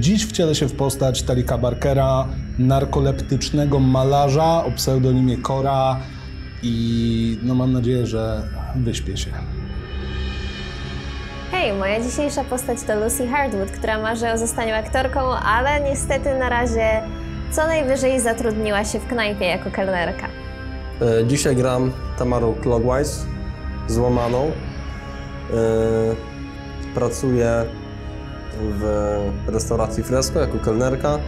Dziś wcielę się w postać Talika Barkera, narkoleptycznego malarza o pseudonimie Kora i no mam nadzieję, że wyśpię się. Hej, moja dzisiejsza postać to Lucy Hardwood, która marzy o zostaniu aktorką, ale niestety na razie co najwyżej zatrudniła się w knajpie jako kelnerka. E, Dzisiaj gram Tamarą Clogwise, złamaną. E, Pracuję w restauracji Fresco jako kelnerka.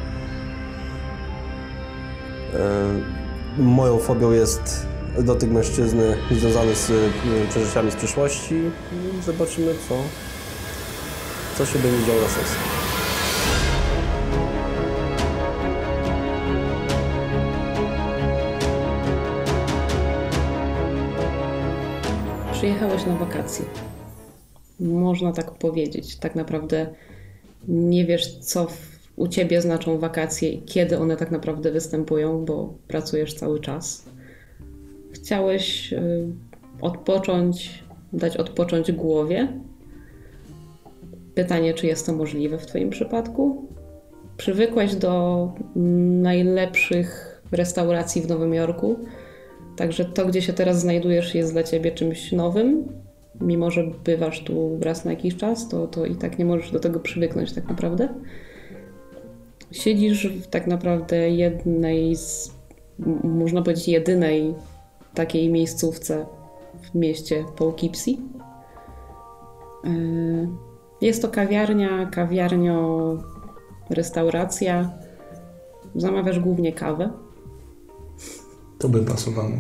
E, Moją fobią jest dotyk mężczyzny związany z e, przeżyciami z przyszłości. Zobaczymy, co, co się będzie działo na sesji. Przyjechałeś na wakacje. Można tak powiedzieć. Tak naprawdę nie wiesz, co u ciebie znaczą wakacje i kiedy one tak naprawdę występują, bo pracujesz cały czas. Chciałeś y, odpocząć, dać odpocząć głowie. Pytanie, czy jest to możliwe w Twoim przypadku? Przywykłeś do najlepszych restauracji w Nowym Jorku, Także to, gdzie się teraz znajdujesz, jest dla ciebie czymś nowym. Mimo, że bywasz tu raz na jakiś czas, to, to i tak nie możesz do tego przywyknąć tak naprawdę. Siedzisz w tak naprawdę jednej z, można powiedzieć, jedynej takiej miejscówce w mieście Poughkeepsie. Jest to kawiarnia, kawiarnio, restauracja. Zamawiasz głównie kawę. To by pasowało.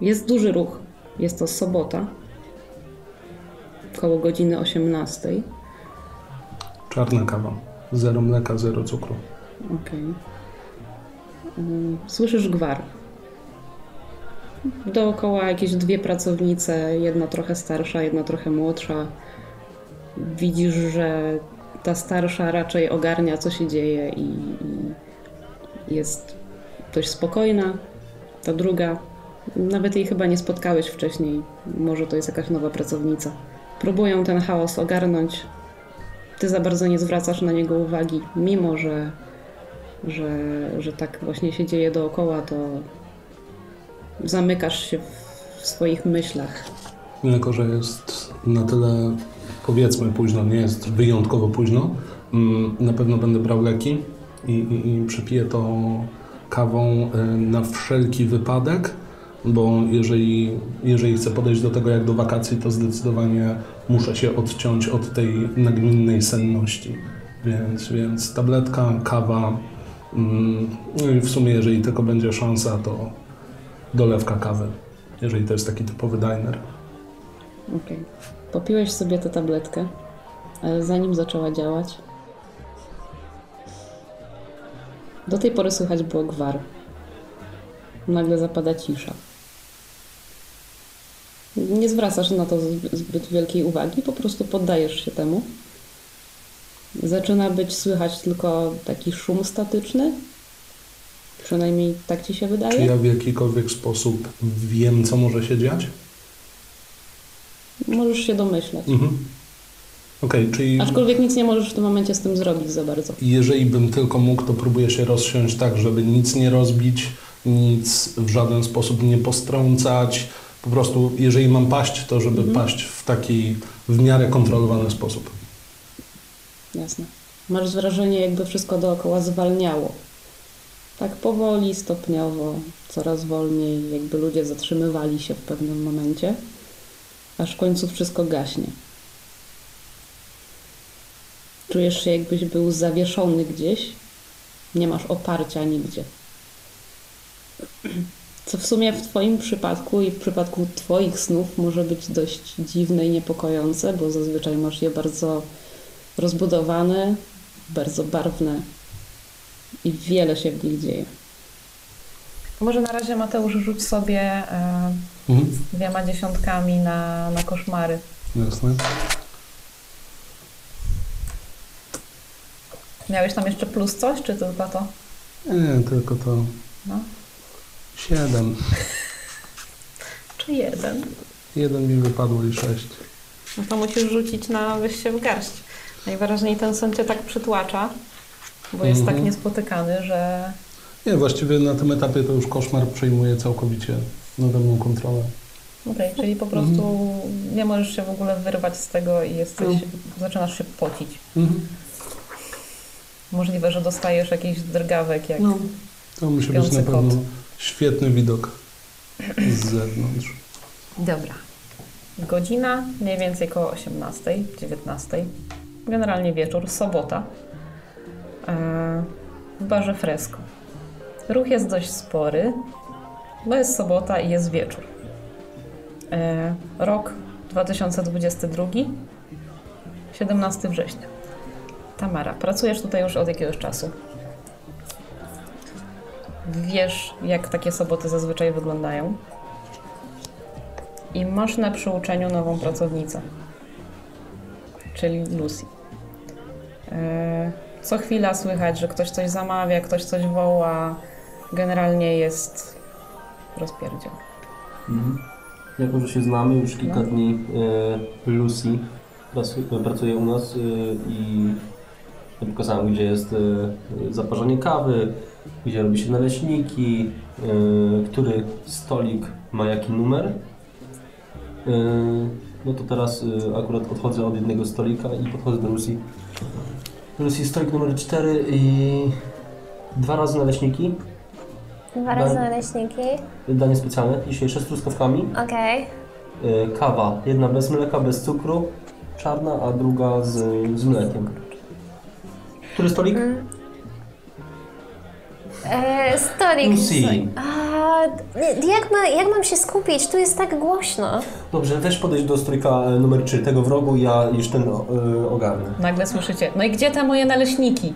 Jest duży ruch. Jest to sobota. Koło godziny 18. Czarna kawa. Zero mleka, zero cukru. Okej. Mm, Słyszysz gwar. Dookoła jakieś dwie pracownice, jedna trochę starsza, jedna trochę młodsza. Widzisz, że ta starsza raczej ogarnia, co się dzieje i, i jest dość spokojna. Ta druga, nawet jej chyba nie spotkałeś wcześniej. Może to jest jakaś nowa pracownica. Próbują ten chaos ogarnąć. Ty za bardzo nie zwracasz na niego uwagi, mimo że, że, że tak właśnie się dzieje dookoła, to zamykasz się w swoich myślach. Jako, że jest na tyle, powiedzmy, późno, nie jest wyjątkowo późno, mm, na pewno będę brał leki i, i, i przypiję to kawą y, na wszelki wypadek, bo jeżeli, jeżeli chcę podejść do tego jak do wakacji, to zdecydowanie muszę się odciąć od tej nagminnej senności. Więc, więc tabletka, kawa, mm, no i w sumie jeżeli tylko będzie szansa, to dolewka kawy, jeżeli to jest taki typowy diner. Okej. Popiłeś sobie tę tabletkę, ale zanim zaczęła działać, do tej pory słychać było gwar. Nagle zapada cisza. Nie zwracasz na to zb- zbyt wielkiej uwagi, po prostu poddajesz się temu. Zaczyna być słychać tylko taki szum statyczny. Przynajmniej tak ci się wydaje. Czy ja w jakikolwiek sposób wiem, co może się dziać? Możesz się domyślać. Mhm. Okej, czyli Aczkolwiek nic nie możesz w tym momencie z tym zrobić za bardzo. jeżeli bym tylko mógł, to próbuję się rozsiąść tak, żeby nic nie rozbić, nic w żaden sposób nie postrącać. Po prostu, jeżeli mam paść, to żeby paść w taki w miarę kontrolowany sposób. Jasne. Masz wrażenie, jakby wszystko dookoła zwalniało. Tak powoli, stopniowo, coraz wolniej, jakby ludzie zatrzymywali się w pewnym momencie, aż w końcu wszystko gaśnie. Czujesz się, jakbyś był zawieszony gdzieś, nie masz oparcia nigdzie. Co w sumie w Twoim przypadku i w przypadku Twoich snów może być dość dziwne i niepokojące, bo zazwyczaj masz je bardzo rozbudowane, bardzo barwne i wiele się w nich dzieje. Może na razie Mateusz rzuć sobie e, Mhm. z dwiema dziesiątkami na, na koszmary. Jasne. Miałeś tam jeszcze plus coś, czy tylko to? Nie, tylko to No. Siedem. Czy jeden? Jeden mi wypadło i sześć. No to musisz rzucić na się w garść. Najwyraźniej ten sen cię tak przytłacza, bo jest tak niespotykany, że Nie, właściwie na tym etapie to już koszmar przejmuje całkowicie nade mną kontrolę. Okej, czyli po prostu nie możesz się w ogóle wyrwać z tego i jesteś, zaczynasz się pocić. Mhm. Możliwe, że dostajesz jakiś drgawek, jak No. To musi być na pewno kot. Świetny widok z zewnątrz. Dobra. Godzina mniej więcej koło 18, 19. Generalnie wieczór, sobota. E, W barze Fresco. Ruch jest dość spory, bo jest sobota i jest wieczór. E, Rok 2022, 17 września. Tamara, pracujesz tutaj już od jakiegoś czasu. Wiesz, jak takie soboty zazwyczaj wyglądają i masz na przyuczeniu nową pracownicę, czyli Lucy. E, Co chwila słychać, że ktoś coś zamawia, ktoś coś woła. Generalnie jest rozpierdziel. Mhm. Jako, że się znamy już kilka No. dni, e, Lucy pracu- pracuje u nas e, i pokazałem, gdzie jest e, zaparzenie kawy, gdzie robi się naleśniki, e, który stolik ma jaki numer. E, No to teraz akurat odchodzę od jednego stolika i podchodzę do Lucy. Lucy, stolik numer 4 i dwa razy naleśniki, Dwa razy naleśniki. danie specjalne, dzisiejsze z truskawkami. Okej. Y, kawa. Jedna bez mleka, bez cukru, czarna, a druga z, z mlekiem. Który stolik? E, Stolik. Lucy. A, jak, ma, jak mam się skupić? Tu jest tak głośno. Dobrze, weź podejść do stolika e, numer 3, tego w rogu, ja już ten y, ogarnę. Nagle słyszycie, no i gdzie te moje naleśniki?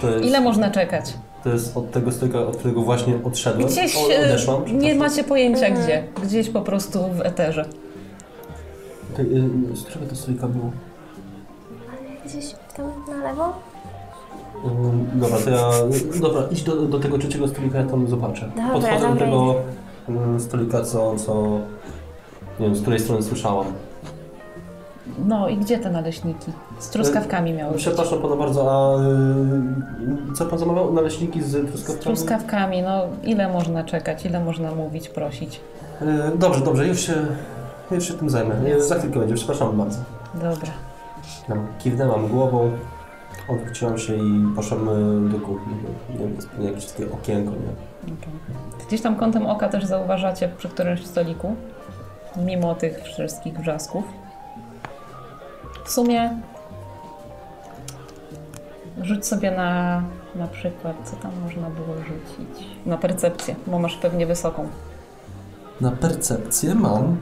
To jest, Ile można czekać? to jest od tego stolika, od którego właśnie odszedłem. Gdzieś o, e, odeszłam. nie przepraszam. macie pojęcia gdzie. Gdzieś po prostu w eterze. Okej, y, z którego to stolika było? Gdzieś tam na lewo? Ym, dobra, to ja... Dobra, idź do, do tego trzeciego stolika, ja tam zobaczę. Dobra, Podchodzę do dobra, tego y, stolika, co, co... Nie wiem, z której strony słyszałam. No i gdzie te naleśniki? Z truskawkami miały być. Przepraszam pana bardzo, a y, co pan zamawiał? Naleśniki z Z truskawkami? truskawkami, no ile można czekać, ile można mówić, prosić. Y, dobrze, dobrze, już się, już się tym zajmę. Za chwilkę będzie, przepraszam bardzo. Dobra. Kiwnęłam głową, odwróciłam się i poszłam y, do kuchni. Nie wiem, jakieś takie okienko, nie? okej. Gdzieś tam kątem oka też zauważacie przy którymś stoliku, mimo tych wszystkich wrzasków. W sumie rzuć sobie na na przykład, co tam można było rzucić? Na percepcję, bo masz pewnie wysoką. Na percepcję mam.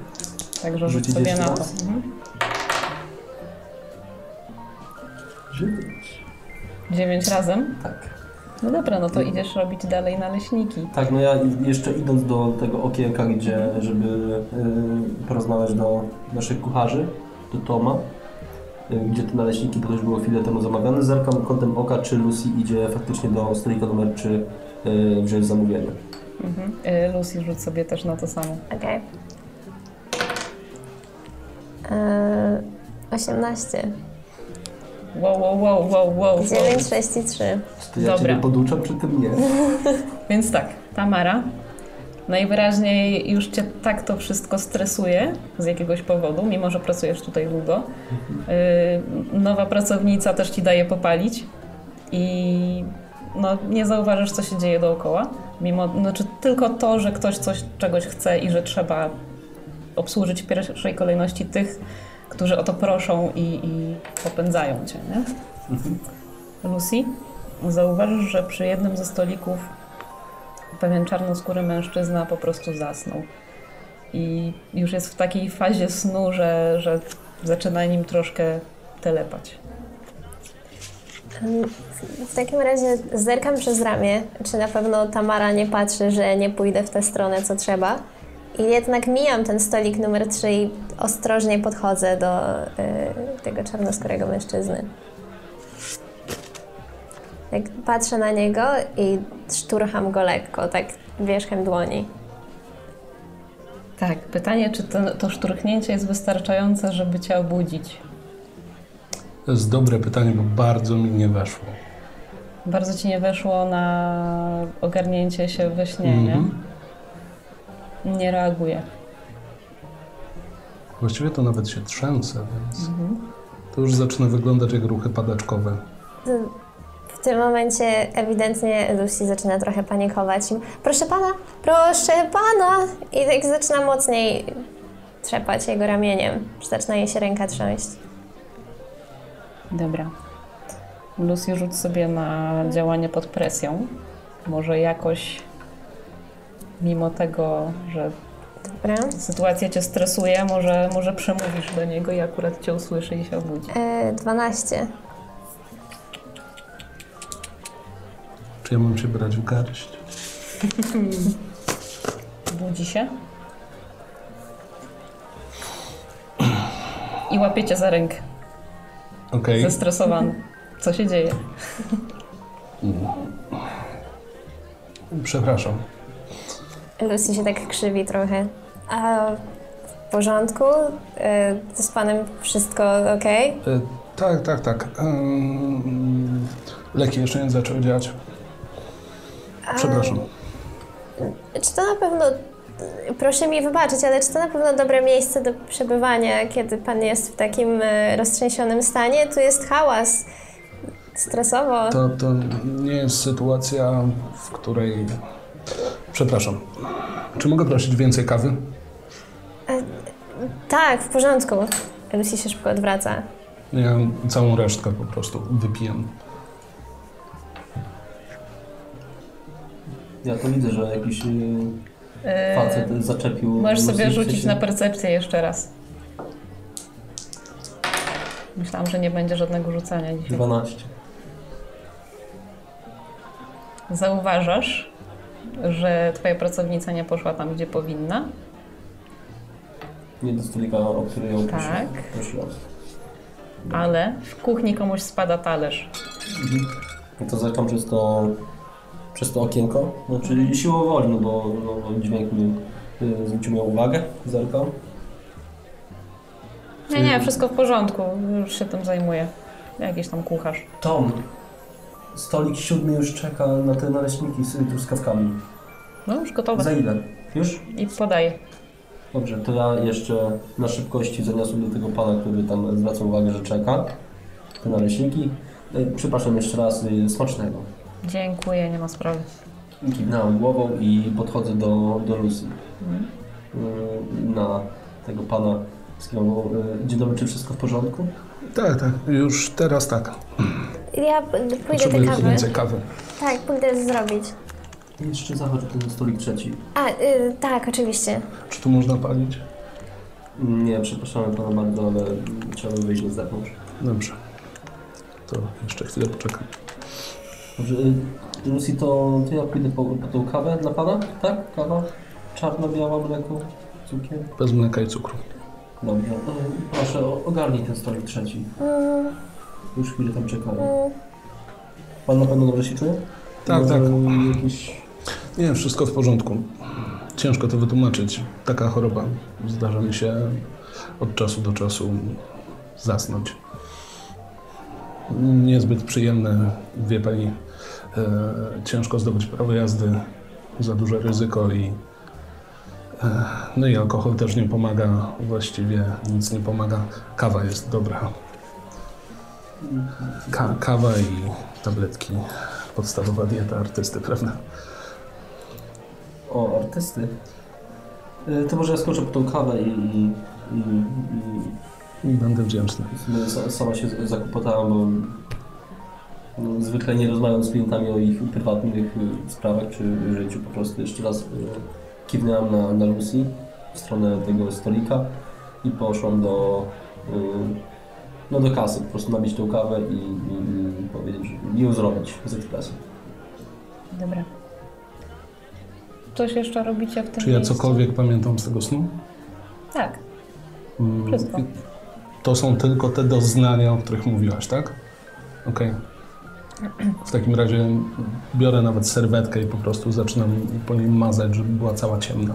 Także rzuć Rzucić sobie na to. Mhm. Dziewięć. Dziewięć razem? Tak. No dobra, no to idziesz robić dalej naleśniki. Tak, no ja jeszcze idąc do tego okienka, gdzie, żeby y, porozmawiać do naszych kucharzy, do Toma, y, gdzie te naleśniki, bo to już było chwilę temu zamawiane, zerkam kątem oka, czy Lucy idzie faktycznie do stolika numer 3 y, wziąć zamówienie. Mhm. Y, Lucy, rzuć sobie też na to samo. Okej. E, 18. Wow, wow, wow, wow, wow. wow. 9, 6 i 3. To ja Dobra. Ciebie poduczam, przy tym nie. Więc tak, Tamara, najwyraźniej już Cię tak to wszystko stresuje z jakiegoś powodu, mimo że pracujesz tutaj długo. Yy, nowa pracownica też Ci daje popalić i no, nie zauważysz, co się dzieje dookoła. Mimo, znaczy tylko to, że ktoś coś, czegoś chce i że trzeba obsłużyć w pierwszej kolejności tych, którzy o to proszą i, i popędzają Cię, nie? Lucy, zauważysz, że przy jednym ze stolików pewien czarnoskóry mężczyzna po prostu zasnął. I już jest w takiej fazie snu, że, że zaczyna nim troszkę telepać. W takim razie zerkam przez ramię, czy na pewno Tamara nie patrzy, że nie pójdę w tę stronę, co trzeba. I jednak mijam ten stolik numer 3 i ostrożnie podchodzę do y, tego czarnoskórego mężczyzny. Tak patrzę na niego i szturcham go lekko, tak wierzchem dłoni. Tak, pytanie, czy to, to szturchnięcie jest wystarczające, żeby cię obudzić? To jest dobre pytanie, bo bardzo mi nie weszło. Bardzo ci nie weszło na ogarnięcie się we śnie, Mhm. nie? Nie reaguje. Właściwie to nawet się trzęsę, więc Mhm. to już zaczyna wyglądać jak ruchy padaczkowe. W tym momencie ewidentnie Lucy zaczyna trochę panikować. i, Proszę pana, proszę pana! I tak zaczyna mocniej trzepać jego ramieniem. Zaczyna jej się ręka trząść. Dobra. Lucy rzuć sobie na działanie pod presją. Może jakoś, mimo tego, że Dobra. sytuacja cię stresuje, może, może przemówisz do niego i akurat cię usłyszy i się obudzi. E, 12. Czy ja mam się brać w garść? Budzi się. I łapiecie za rękę. Okej. Zestresowany. Co się dzieje? Przepraszam. Lucy się tak krzywi trochę. A w porządku? E, z panem wszystko ok? E, tak, tak, tak. Ym, leki jeszcze nie zaczęły działać. Przepraszam. Czy to na pewno, proszę mi wybaczyć, ale czy to na pewno dobre miejsce do przebywania, kiedy pan jest w takim e, roztrzęsionym stanie? Tu jest hałas, stresowo. To, to nie jest sytuacja, w której... Przepraszam. Czy mogę prosić więcej kawy? Tak, w porządku. Lucy się szybko odwraca. Ja całą resztkę po prostu wypijem. Ja to widzę, że jakiś y, Yy, facet zaczepił... Możesz sobie rzucić na percepcję jeszcze raz. Myślałam, że nie będzie żadnego rzucania dzisiaj. 12. Zauważasz, że twoja pracownica nie poszła tam, gdzie powinna. Nie do stolika, o który ją. Tak. prosiłam. Ale w kuchni komuś spada talerz. No to zerkam przez to, przez to okienko. No, czyli siłą woli, no bo no, dźwięk mi y, zwrócił moją uwagę. Zerkam. Nie, nie, wszystko w porządku. Już się tym zajmuję. Jakiś tam kucharz. Tom, stolik siódmy już czeka na te naleśniki z truskawkami. No już gotowe. Za ile? Już? I podaję. Dobrze, to ja jeszcze na szybkości zaniosłem do tego pana, który tam zwraca uwagę, że czeka. Te naleśniki. Y, Przepraszam jeszcze raz, y, smacznego. Dziękuję, nie ma sprawy. Kiwnąłem głową i podchodzę do, do Lucy. Y, Na tego pana z Dzień dobry, czy wszystko w porządku? Tak, tak. Już teraz tak. Ja pójdę Potrzebuję te kawy. więcej kawy. Tak, pójdę zrobić. Jeszcze zachodzi ten stolik trzeci. A, y, tak, oczywiście. Czy tu można palić? Nie, przepraszamy pana bardzo, ale trzeba wyjść na zewnątrz. Dobrze. To jeszcze chwilę poczekam. Dobrze, y, Lucy, to, to ja pójdę po, po tą kawę dla pana, tak? Kawa? Czarna, biała, mleko, cukier? Bez mleka i cukru. Dobrze, y, proszę o- ogarnij ten stolik trzeci. Mm, Już chwilę tam czekamy. mm. Pan na pewno dobrze się czuje? Tak, Y, tak. Jakiś... Nie, wszystko w porządku. Ciężko to wytłumaczyć. Taka choroba. Zdarza mi się od czasu do czasu zasnąć. Niezbyt przyjemne, wie pani, e, ciężko zdobyć prawo jazdy, za duże ryzyko i e, no i alkohol też nie pomaga, właściwie nic nie pomaga. Kawa jest dobra. Ka kawa i tabletki. Podstawowa dieta artysty, prawda? O, artysty. Y, To może ja skoczę po tą kawę i... i, i, i będę wdzięczny. sama się zakłopotałam, bo no, zwykle nie rozmawiam z klientami o ich prywatnych y, sprawach czy życiu. Po prostu jeszcze raz y, kiwnęłam na, na Lucy w stronę tego stolika i poszłam do, y, no do kasy, po prostu nabić tą kawę i, i, i powiedzieć, że ją zrobić z ekspresu. Dobra. Coś jeszcze robicie w tym Czy ja miejscu? cokolwiek pamiętam z tego snu? Tak. Mm, Wszystko. To są tylko te doznania, o których mówiłaś, tak? Okej. W takim razie biorę nawet serwetkę i po prostu zaczynam po niej mazać, żeby była cała ciemna.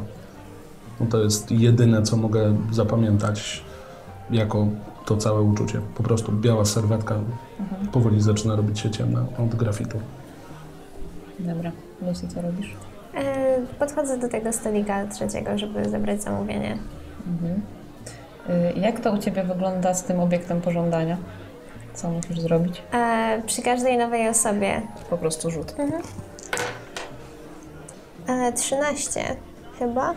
No to jest jedyne, co mogę zapamiętać jako to całe uczucie. Po prostu biała serwetka powoli zaczyna robić się ciemna od grafitu. Dobra. Lucy, co robisz? E, Podchodzę do tego stolika trzeciego, żeby zebrać zamówienie. Y, Jak to u Ciebie wygląda z tym obiektem pożądania? Co musisz zrobić? E, Przy każdej nowej osobie Po prostu rzut. e, 13 chyba.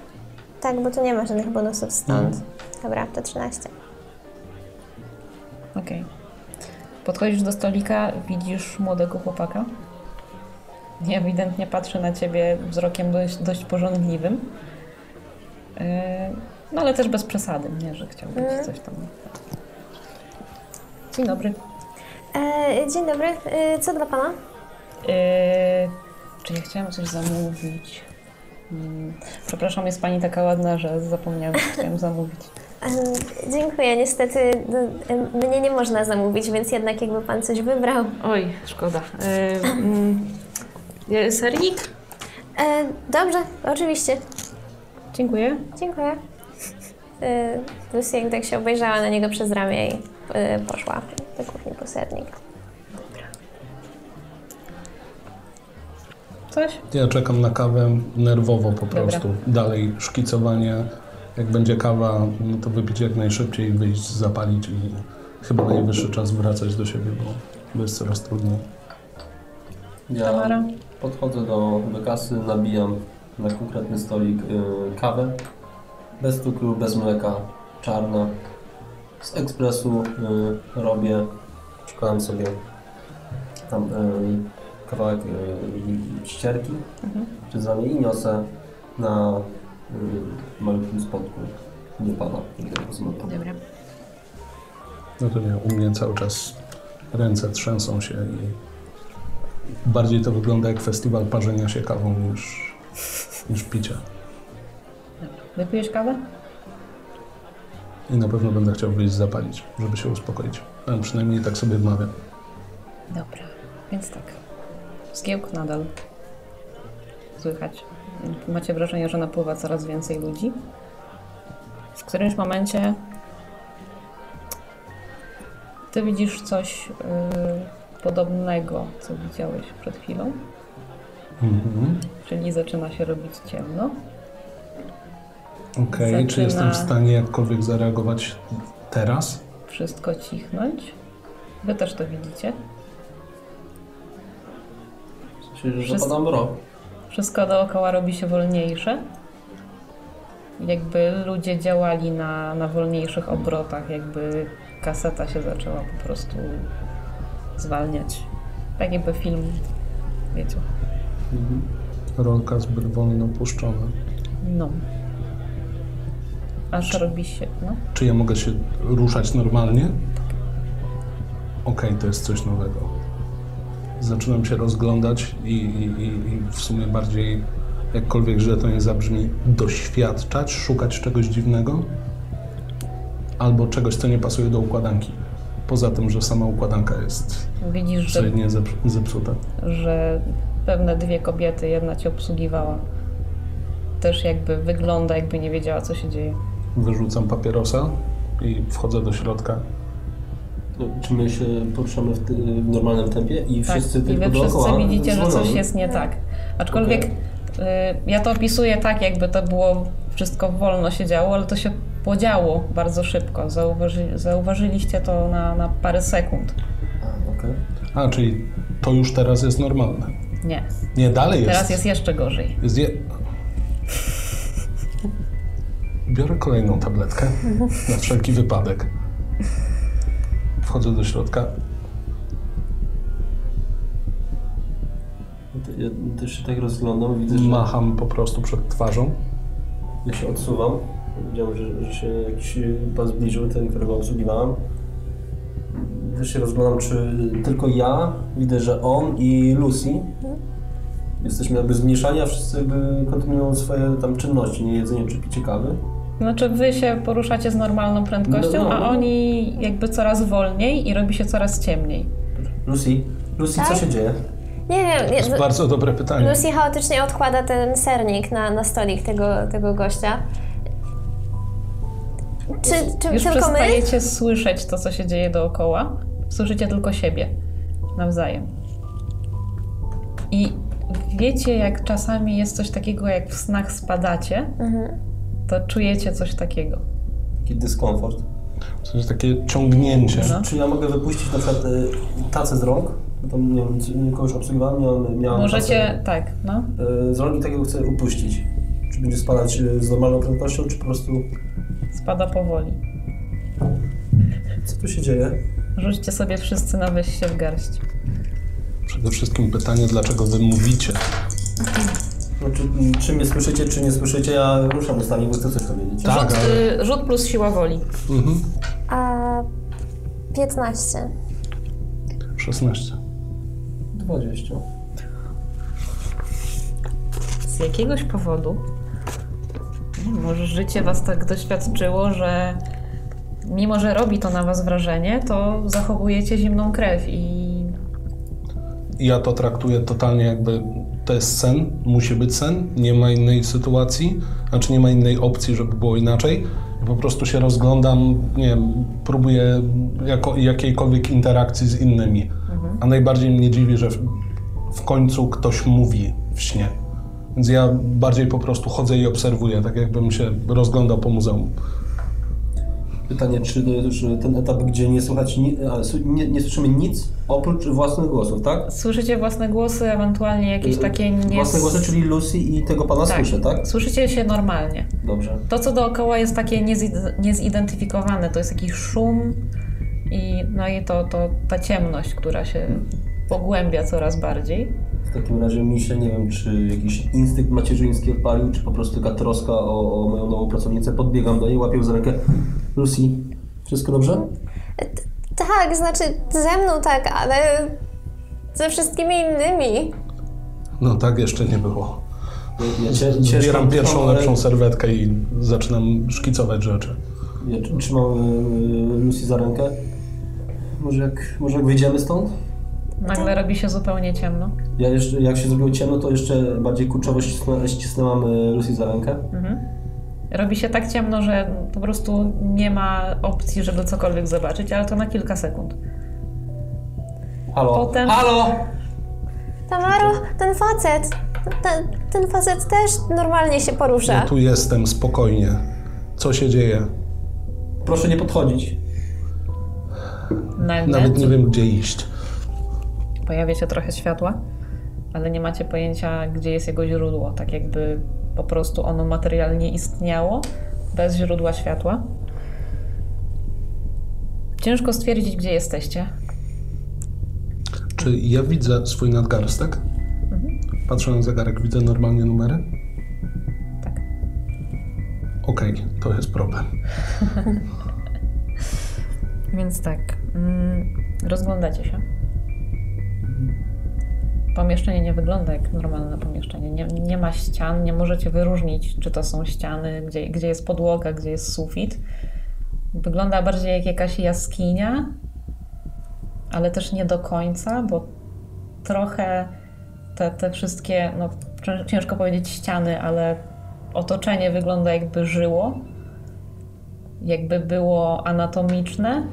Tak, bo tu nie ma żadnych bonusów stąd. Dobra, to 13. Okej. Podchodzisz do stolika, widzisz młodego chłopaka. Ewidentnie patrzy na ciebie wzrokiem dość, dość pożądliwym. Yy, No ale też bez przesady, nie, że chciałbyś coś tam. Dzień dobry. E, Dzień dobry, E, co dla pana? Yy, czy ja chciałam coś zamówić? Hmm. Przepraszam, jest pani taka ładna, że zapomniałam, co chciałam zamówić. E, Dziękuję, niestety no, e, mnie nie można zamówić, więc jednak jakby pan coś wybrał. Oj, szkoda. Yy, sernik? E, Dobrze, oczywiście. Dziękuję. Dziękuję. E, Lucy tak się obejrzała na niego przez ramię i e, poszła do kuchni po sernik. Coś? Ja czekam na kawę nerwowo po prostu. Dalej szkicowanie. Jak będzie kawa, no to wypić jak najszybciej, wyjść, zapalić i chyba najwyższy czas wracać do siebie, bo, bo jest coraz trudniej. Ja Tamara? podchodzę do, do kasy, nabijam na konkretny stolik y, kawę. Bez cukru, bez mleka, czarna. Z ekspresu y, robię, przykładam sobie tam y, kawałek y, ścierki przez ramię i niosę na malutkim spotku. Nie pada. Dobra. No to nie, u mnie cały czas ręce trzęsą się i bardziej to wygląda jak festiwal parzenia się kawą niż, niż picia. Wypijesz kawę? I na pewno będę chciał wyjść zapalić, żeby się uspokoić. A przynajmniej tak sobie wmawiam. Dobra, więc tak. Zgiełk nadal słychać. Macie wrażenie, że napływa coraz więcej ludzi. W którymś momencie ty widzisz coś yy, podobnego, co widziałeś przed chwilą, Mhm. czyli zaczyna się robić ciemno. Okej, czy Zaczyna- jestem w stanie jakkolwiek zareagować teraz? Wszystko cichnąć. Wy też to widzicie. Czyli, że Wszyscy- zapadam rok. Wszystko dookoła robi się wolniejsze. Jakby ludzie działali na, na wolniejszych obrotach, jakby kaseta się zaczęła po prostu zwalniać. Tak jakby film, wiecie. Rolka zbyt wolno puszczona. No. Aż robi się, no. Czy ja mogę się ruszać normalnie? Okej, to jest coś nowego. Zaczynam się rozglądać i, i, i, w sumie bardziej, jakkolwiek źle to nie zabrzmi, doświadczać, szukać czegoś dziwnego albo czegoś, co nie pasuje do układanki. Poza tym, że sama układanka jest Widzisz, że, zep- zepsuta. że pewne dwie kobiety, jedna cię obsługiwała. Też jakby wygląda, jakby nie wiedziała, co się dzieje. Wyrzucam papierosa i wchodzę do środka. Czy my się poruszamy w, w normalnym tempie i wszyscy tak. I tylko wy wszyscy dookoła widzicie, że coś jest nie tak. Aczkolwiek y, ja to opisuję tak, jakby to było wszystko wolno się działo, ale to się podziało bardzo szybko. Zauważy, zauważyliście to na, na parę sekund. A, okej. A, czyli to już teraz jest normalne. Nie. Nie, dalej jest. Teraz jest jeszcze gorzej. Jest je... Biorę kolejną tabletkę na wszelki wypadek. Wchodzę do środka. Ja też się tak rozglądam, widzę, że Macham po prostu przed twarzą. ja się odsuwam. Widziałem, że, że się jakiś pan zbliżył, ten, którego obsługiwałem. Też się rozglądam, czy tylko ja widzę, że on i Lucy jesteśmy jakby zmieszani, a wszyscy jakby kontynuują swoje tam czynności, nie jedzenie czy picie kawy. Znaczy wy się poruszacie z normalną prędkością, No, no, no. a oni jakby coraz wolniej i robi się coraz ciemniej. Lucy, Lucy, co Tak? się dzieje? Nie wiem, To jest nie, bardzo dobre pytanie. Lucy chaotycznie odkłada ten sernik na, na stolik tego, tego gościa. Czy, czy Już tylko my? przestajecie słyszeć to, co się dzieje dookoła. Słyszycie tylko siebie nawzajem. I wiecie, jak czasami jest coś takiego, jak w snach spadacie, Mhm. To czujecie coś takiego. Taki dyskomfort. W sensie takie ciągnięcie. No. Czy ja mogę wypuścić na przykład y, tacę z rąk? Tam, nie wiem, kogoś obsługiwałem, miałem, miałem Możecie, tak, no. y, z rąk i takiego chcę upuścić. Czy będzie spadać y, z normalną prędkością, czy po prostu... Spada powoli. Co tu się dzieje? Rzućcie sobie wszyscy na weź się w garść. Przede wszystkim pytanie, dlaczego wy mówicie? No, czy, czy mnie słyszycie, czy nie słyszycie? Ja ruszam ustami, bo chcę coś powiedzieć. Tak, rzut, ale- y, rzut plus siła woli. Mhm. A 15. 16. 20. Z jakiegoś powodu, może życie was tak doświadczyło, że mimo, że robi to na was wrażenie, to zachowujecie zimną krew i I ja to traktuję totalnie jakby to jest sen, musi być sen, nie ma innej sytuacji, znaczy nie ma innej opcji, żeby było inaczej. Po prostu się rozglądam, nie wiem, próbuję jako, jakiejkolwiek interakcji z innymi. A najbardziej mnie dziwi, że w, w końcu ktoś mówi w śnie. Więc ja bardziej po prostu chodzę i obserwuję, tak jakbym się rozglądał po muzeum. Pytanie, czy to jest już ten etap, gdzie nie słychać, ni- a, su- nie, nie słyszymy nic oprócz własnych głosów, tak? słyszycie własne głosy, ewentualnie jakieś takie nie... Własne głosy, czyli Lucy i tego pana Tak. słyszę, tak? Słyszycie się normalnie. Dobrze. To, co dookoła jest takie niezi- niezidentyfikowane, to jest jakiś szum i no i to, to ta ciemność, która się pogłębia coraz bardziej. W takim razie mi się, nie wiem, czy jakiś instynkt macierzyński odpalił, czy po prostu taka troska o, o moją nową pracownicę. Podbiegam do niej, łapię za rękę. Lucy, wszystko dobrze? Tak, znaczy ze mną tak, ale ze wszystkimi innymi. No tak jeszcze nie było. Ja Zbieram pierwszą ale lepszą serwetkę i zaczynam szkicować rzeczy. Ja tr- trzymam y, Lucy za rękę. Może jak, może jak wyjdziemy stąd? Nagle robi się zupełnie ciemno. Ja jeszcze, jak się zrobiło ciemno, to jeszcze bardziej kurczowo ścisnę, ścisnęłam y, Lucy za rękę. Robi się tak ciemno, że po prostu nie ma opcji, żeby cokolwiek zobaczyć, ale to na kilka sekund. Halo? Potem- Halo? Tamaro, ten facet, ten, ten facet też normalnie się porusza. Ja tu jestem, spokojnie. Co się dzieje? Proszę nie podchodzić. Nagle Nawet nie wiem, gdzie iść. Pojawia się trochę światła, ale nie macie pojęcia, gdzie jest jego źródło. Tak jakby po prostu ono materialnie istniało bez źródła światła. Ciężko stwierdzić, gdzie jesteście. Czy ja widzę swój nadgarstek? Patrzę na zegarek, widzę normalnie numery? Tak. Okej, to jest problem. Więc tak, mm, rozglądacie się. Pomieszczenie nie wygląda jak normalne pomieszczenie. Nie, nie ma ścian, nie możecie wyróżnić, czy to są ściany, gdzie, gdzie jest podłoga, gdzie jest sufit. Wygląda bardziej jak jakaś jaskinia, ale też nie do końca, bo trochę te, te wszystkie, no cię- ciężko powiedzieć ściany, ale otoczenie wygląda jakby żyło, jakby było anatomiczne,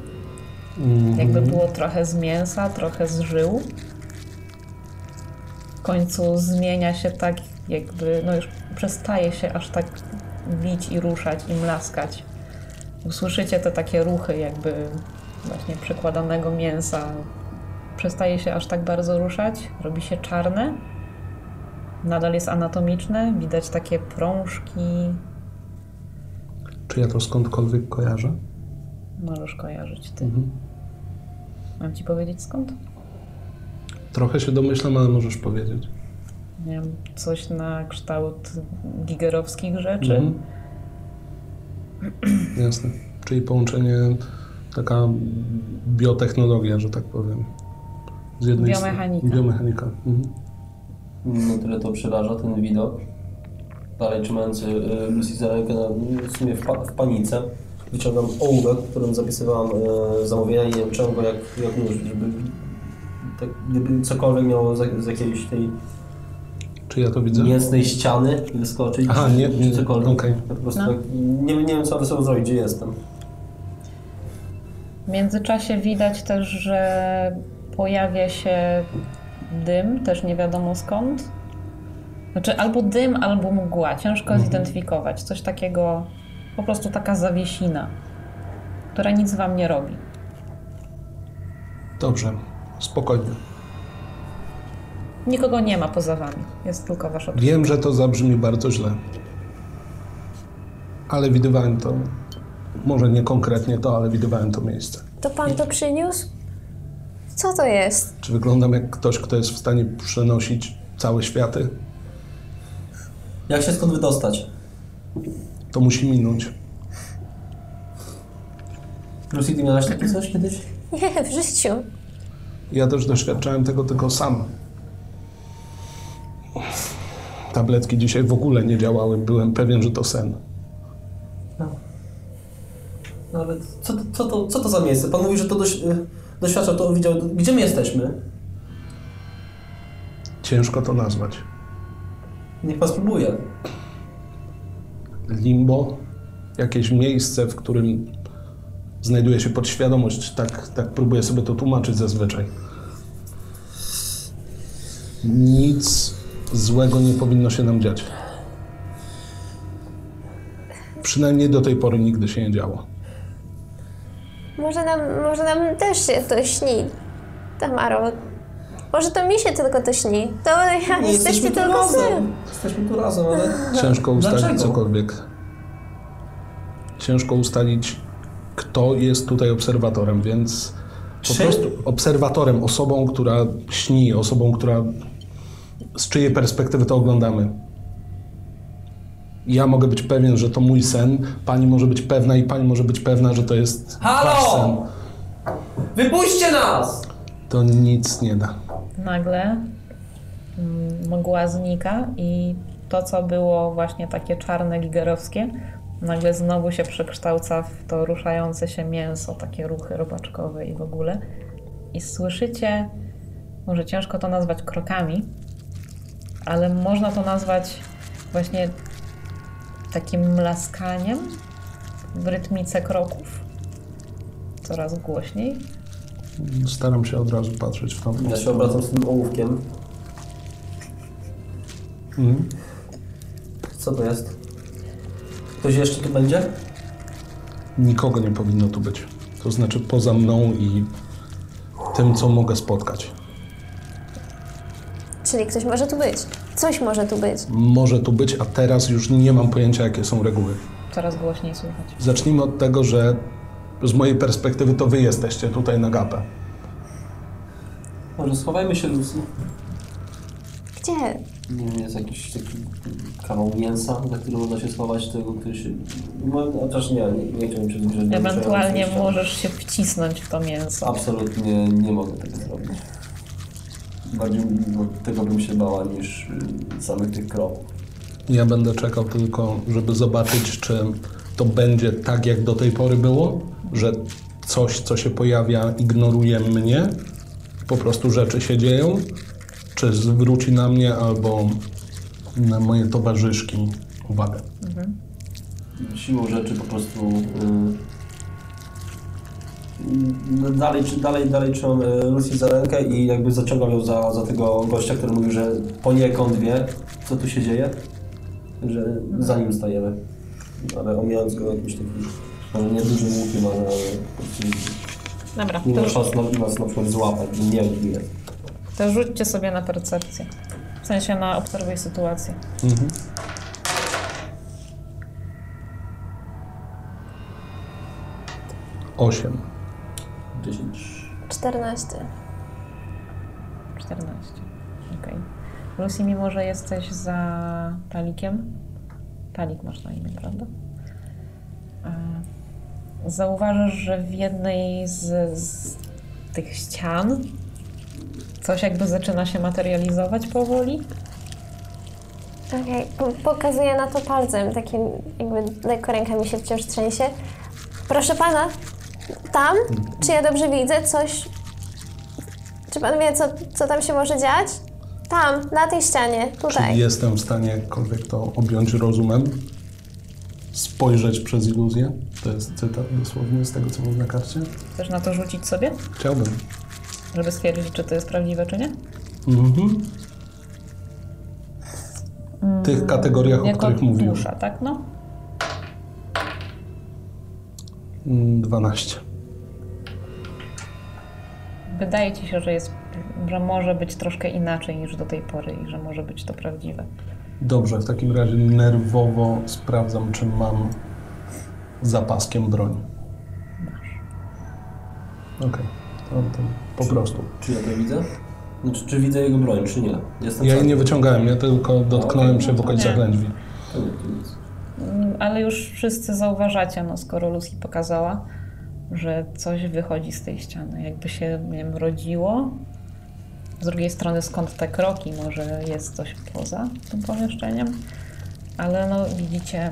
jakby było trochę z mięsa, trochę z żył. W końcu zmienia się tak, jakby, no już przestaje się aż tak bić i ruszać i mlaskać. Usłyszycie te takie ruchy, jakby właśnie przekładanego mięsa. Przestaje się aż tak bardzo ruszać, robi się czarne. Nadal jest anatomiczne, widać takie prążki. Czy ja to skądkolwiek kojarzę? Możesz kojarzyć ty. Mhm. Mam ci powiedzieć skąd? Trochę się domyślam, ale możesz powiedzieć. Nie wiem, coś na kształt gigerowskich rzeczy. Mhm. Jasne. Czyli połączenie, taka biotechnologia, że tak powiem. Z jednej strony- Biomechanika. Biomechanika. Mhm. No tyle to przeraża, ten widok. Dalej trzymając y, Lucy za rękę, na, w sumie w, pa, w panice. Wyciągam ołówek, w którym zapisywałam y, zamówienia i nie wiem czemu go jak, jak żeby tak, gdyby cokolwiek miało z, z jakiejś tej Czy ja to widzę? mięsnej ściany wyskoczyć, Aha, nie- czy nie, cokolwiek. okej. Po prostu No. tak, nie, nie wiem, co mam ze sobą zrobić, gdzie jestem. W międzyczasie widać też, że pojawia się dym, też nie wiadomo skąd. Znaczy albo dym, albo mgła. Ciężko zidentyfikować. Coś takiego, po prostu taka zawiesina, która nic wam nie robi. Dobrze, spokojnie. Nikogo nie ma poza wami. Jest tylko wasza Wiem, że to zabrzmi bardzo źle. Ale widywałem to. Może nie konkretnie to, ale widywałem to miejsce. To pan to przyniósł? Co to jest? Czy wyglądam jak ktoś, kto jest w stanie przenosić całe światy? Jak się stąd wydostać? To musi minąć. Lucy, ty miałaś takie coś kiedyś? Nie, w życiu. Ja też doświadczałem tego tylko sam. Tabletki dzisiaj w ogóle nie działały. Byłem pewien, że to sen. No ale co, to- co, to, co to za miejsce? Pan mówi, że to doś, doświadczał, to widział. Gdzie my jesteśmy? Ciężko to nazwać. Niech pan spróbuje. Limbo, jakieś miejsce, w którym znajduje się podświadomość. Tak, tak próbuję sobie to tłumaczyć zazwyczaj. Nic złego nie powinno się nam dziać. Przynajmniej do tej pory nigdy się nie działo. Może nam, może nam też się to śni. Tamaro. Może to mi się tylko to śni. To ja Nie jesteście tu tylko razem. syn. Jesteśmy tu razem, ale... Ciężko ustalić Dlaczego? cokolwiek. Ciężko ustalić, kto jest tutaj obserwatorem, więc po Czy? prostu obserwatorem, osobą, która śni, osobą, która z czyjej perspektywy to oglądamy. Ja mogę być pewien, że to mój sen, pani może być pewna i pani może być pewna, że to jest Halo! wasz sen. Wypuśćcie nas! To nic nie da. Nagle mm, mgła znika i to, co było właśnie takie czarne, gigerowskie, nagle znowu się przekształca w to ruszające się mięso, takie ruchy robaczkowe i w ogóle. I słyszycie, może ciężko to nazwać krokami, ale można to nazwać właśnie takim mlaskaniem w rytmice kroków. Coraz głośniej. Staram się od razu patrzeć w tą Ja się obracam z tym ołówkiem. Mhm. Co to jest? Ktoś jeszcze tu będzie? Nikogo nie powinno tu być. To znaczy poza mną i tym, co mogę spotkać. Czyli ktoś może tu być. Coś może tu być. Może tu być, a teraz już nie mam pojęcia, jakie są reguły. Coraz głośniej słychać. Zacznijmy od tego, że z mojej perspektywy to wy jesteście tutaj na gapę. Może schowajmy się, Lucy. Gdzie? Nie wiem, jest jakiś taki kawał mięsa, za który można się schować, tego, który się... No, chociaż nie, nie, nie chciałbym się zbliżać Ewentualnie możesz się wcisnąć w to mięso. Absolutnie nie mogę tego zrobić. Bardziej tego bym się bała niż y, samych tych kroków. Ja będę czekał tylko, żeby zobaczyć, czy to będzie tak, jak do tej pory było, że coś, co się pojawia, ignoruje mnie, po prostu rzeczy się dzieją, czy zwróci na mnie albo na moje towarzyszki uwagę. Siłą rzeczy po prostu... Dalej, czy- dalej, dalej trzymam y, Lucy za rękę i jakby zaciągam ją za, za tego gościa, który mówił, że poniekąd wie, co tu się dzieje, że za nim stajemy. Ale omijając go jakimś takim, może nie dużym łukiem, ale, ale po prostu Dobra, nie to, ma szans na, nas na przykład złapać, bo nie wiem, gdzie jest. to rzućcie sobie na percepcję. W sensie na obserwuj sytuację. Mhm. Osiem. 10. 14. 14. Okej. Lucy, mimo że jesteś za Talikiem, Talik masz na imię, prawda? Zauważysz, że w jednej z, z tych ścian coś jakby zaczyna się materializować powoli. Okej, po- pokazuję na to palcem, takim jakby lekko ręka mi się wciąż trzęsie. Proszę pana, tam, czy ja dobrze widzę coś? Czy pan wie, co, co tam się może dziać? Tam, na tej ścianie, Czy tutaj. jestem w stanie jakkolwiek to objąć rozumem? Spojrzeć przez iluzję? To jest cytat dosłownie z tego, co mam na karcie? Chcesz na to rzucić sobie, Chciałbym. żeby stwierdzić, czy to jest prawdziwe, czy nie? Mhm. W tych kategoriach, o których mówiłem. dusza, tak? No. Mm, 12. Wydaje ci się, że jest, że może być troszkę inaczej niż do tej pory i że może być to prawdziwe. Dobrze, w takim razie nerwowo sprawdzam, czy mam zapaskiem broń. Okej, to, to po prostu. Czy ja to widzę? Znaczy, czy widzę jego broń, czy nie? Jestem Ja jej nie wyciągałem, ja tylko dotknąłem okej, się w okolicach lędźwi. To nie, to nic. Ale już wszyscy zauważacie, no skoro Lucy pokazała, że coś wychodzi z tej ściany, jakby się, nie wiem, rodziło. Z drugiej strony skąd te kroki, może jest coś poza tym pomieszczeniem, ale no widzicie,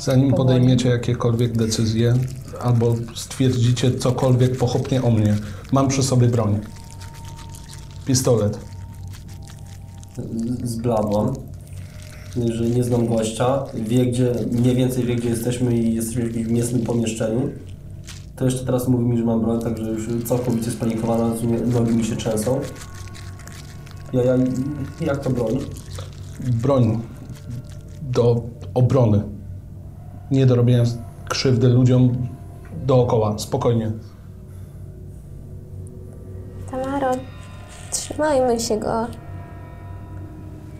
Zanim Powoli. podejmiecie jakiekolwiek decyzje albo stwierdzicie cokolwiek pochopnie o mnie, mam przy sobie broń. Pistolet. Z- Zbladłam. Że nie znam gościa, wie gdzie, mniej więcej wie gdzie jesteśmy i jesteśmy w jakimś mięsnym pomieszczeniu. To jeszcze teraz mówi mi, że mam broń, także już całkowicie spanikowana, nogi mi się trzęsą. Ja, ja, jak to broń? Broń do obrony. Nie do robienia krzywdy ludziom dookoła. Spokojnie. Tamaro, trzymajmy się go.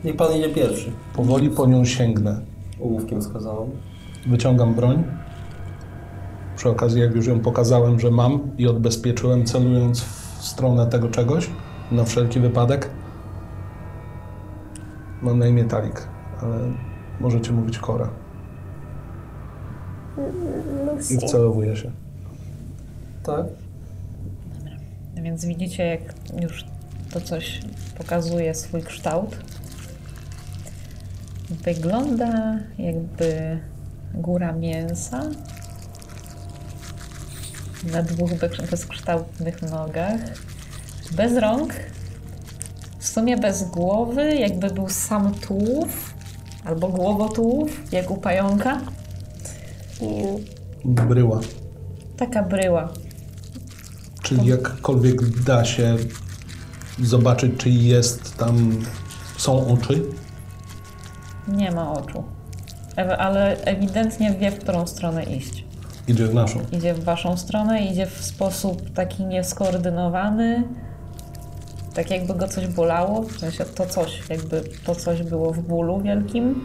Niech pan idzie pierwszy. Powoli po nią sięgnę. Ołówkiem wskazałam. Wyciągam broń. Przy okazji, jak już ją pokazałem, że mam i odbezpieczyłem, celując w stronę tego czegoś, na wszelki wypadek. Mam na imię Talik, ale możecie mówić Kora. I wcelowuję się. Tak? więc widzicie jak już to coś pokazuje swój kształt. Wygląda jakby góra mięsa na dwóch bez- bezkształtnych nogach, bez rąk, w sumie bez głowy, jakby był sam tułów albo głowotułów, jak u pająka. Bryła. Taka bryła. Czyli jakkolwiek da się zobaczyć, czy jest tam, są oczy? Nie ma oczu. Ale ewidentnie wie, w którą stronę iść. Idzie w naszą. Idzie w waszą stronę, idzie w sposób taki nieskoordynowany. Tak jakby go coś bolało, w sensie to coś, jakby to coś było w bólu wielkim.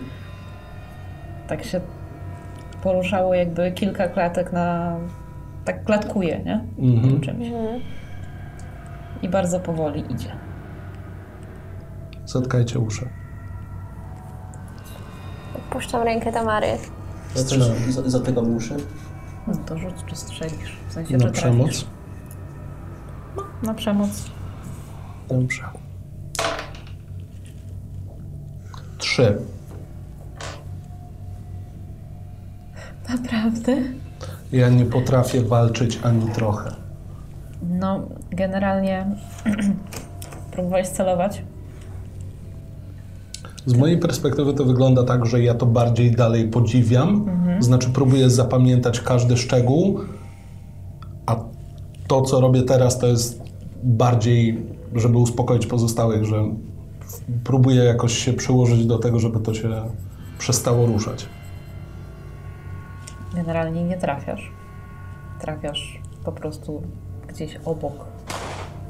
Tak się poruszało jakby kilka klatek na... Tak klatkuje, nie? Mhm. Czymś. I bardzo powoli idzie. Zatkajcie uszy. Puszczam rękę Tamary. Zaczynamy. Za- Zatykam uszy. No to rzuć, czy strzelisz. W sensie, Na trafisz. przemoc. Na przemoc. Dobrze. Trzy. Naprawdę? Ja nie potrafię walczyć ani trochę. No, generalnie próbowałeś celować. Z mojej perspektywy to wygląda tak, że ja to bardziej dalej podziwiam, znaczy próbuję zapamiętać każdy szczegół, a to, co robię teraz, to jest bardziej, żeby uspokoić pozostałych, że próbuję jakoś się przyłożyć do tego, żeby to się przestało ruszać. Generalnie nie trafiasz. Trafiasz po prostu gdzieś obok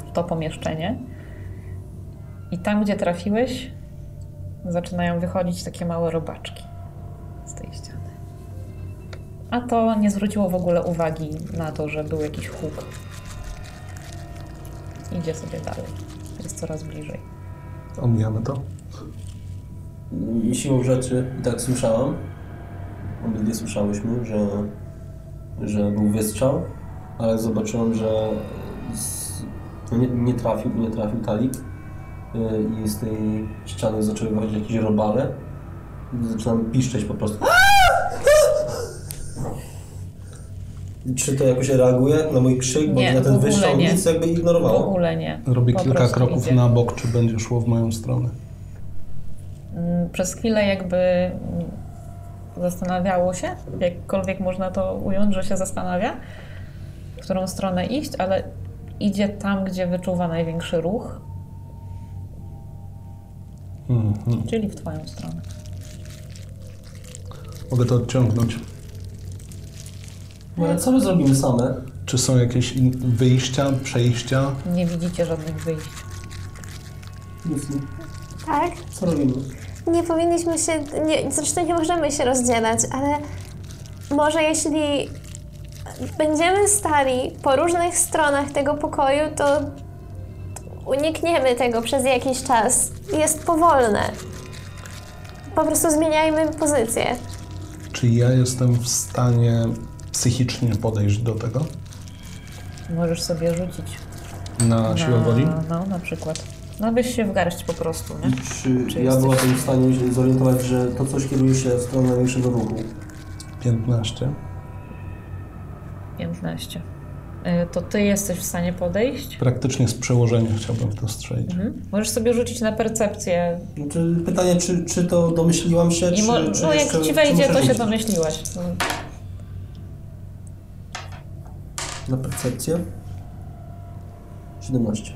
w to pomieszczenie. I tam, gdzie trafiłeś, zaczynają wychodzić takie małe robaczki z tej ściany. A to nie zwróciło w ogóle uwagi na to, że był jakiś huk. Idzie sobie dalej. Jest coraz bliżej. Omijamy to. Siłą rzeczy i tak słyszałam, obydwie słyszałyśmy, że, że był wystrzał, ale jak zobaczyłam, że z, nie, nie trafił, nie trafił talik i z tej ściany zaczęły wychodzić jakieś robale. I Zaczynam piszczeć po prostu. Czy to jakoś reaguje na mój krzyk? Bo Nie, na w ten nie. nic jakby W ignorowało. ogóle nie. Robię Po kilka kroków idzie. na bok, czy będzie szło w moją stronę. Mm, Przez chwilę jakby mm, zastanawiało się, jakkolwiek można to ująć, że się zastanawia, w którą stronę iść, ale idzie tam, gdzie wyczuwa największy ruch, Mhm. czyli w twoją stronę. Mogę to odciągnąć. No ale co my zrobimy same? Czy są jakieś in- wyjścia, przejścia? Nie widzicie żadnych wyjść. Nic, nie. Tak? Co robimy? Nie powinniśmy się, nie, zresztą nie możemy się rozdzielać, ale może jeśli będziemy stali po różnych stronach tego pokoju, to unikniemy tego przez jakiś czas. Jest powolne. Po prostu zmieniajmy pozycję. Czy ja jestem w stanie psychicznie podejść do tego? Możesz sobie rzucić Na siłę woli? No, na przykład. No weź się w garść po prostu, nie? Czy, Czy ja jesteś- byłabym w stanie się zorientować, że to coś kieruje się w stronę największego ruchu? 15. 15. Y, To ty jesteś w stanie podejść? Praktycznie z przełożenia chciałbym to strzelić. Mhm. Możesz sobie rzucić na percepcję. Znaczy, pytanie, czy, czy to domyśliłam się, I czy, mo- czy no jak jeszcze, ci czy wejdzie, to się domyśliłaś. No, Na percepcję? 17.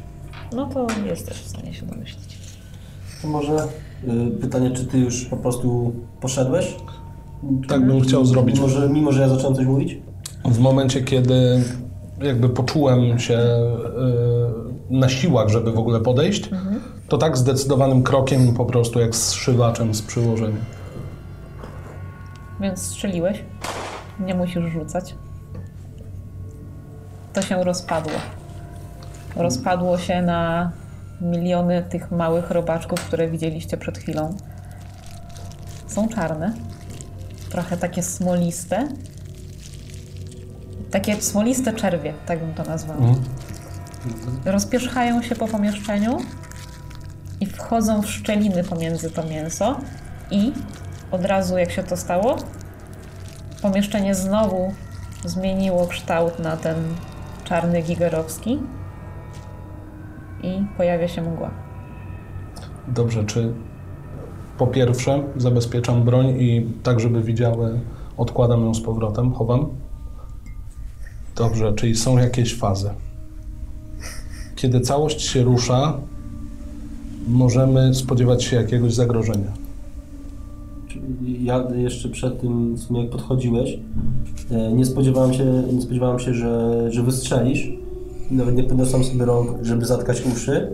No to jesteś w stanie się domyślić. To może y, pytanie, czy ty już po prostu poszedłeś? Tak bym chciał zrobić. Mimo że, mimo, że ja zacząłem coś mówić? W momencie, kiedy jakby poczułem się y, na siłach, żeby w ogóle podejść, to tak zdecydowanym krokiem po prostu jak zszywaczem z przyłożenia. Więc strzeliłeś. Nie musisz rzucać. To się rozpadło. Rozpadło się na miliony tych małych robaczków, które widzieliście przed chwilą. Są czarne. Trochę takie smoliste. Takie smoliste czerwie, tak bym to nazwała. Rozpierzchają się po pomieszczeniu i wchodzą w szczeliny pomiędzy to mięso i od razu jak się to stało, pomieszczenie znowu zmieniło kształt na ten czarny gigerowski i pojawia się mgła. Dobrze, czy po pierwsze zabezpieczam broń i tak, żeby widziały, odkładam ją z powrotem, chowam? Dobrze, czyli są jakieś fazy. Kiedy całość się rusza, możemy spodziewać się jakiegoś zagrożenia. Ja jeszcze przed tym, jak podchodziłeś, e, nie spodziewałem się, nie spodziewałem się że, że wystrzelisz. Nawet nie podniosłem sobie rąk, żeby zatkać uszy.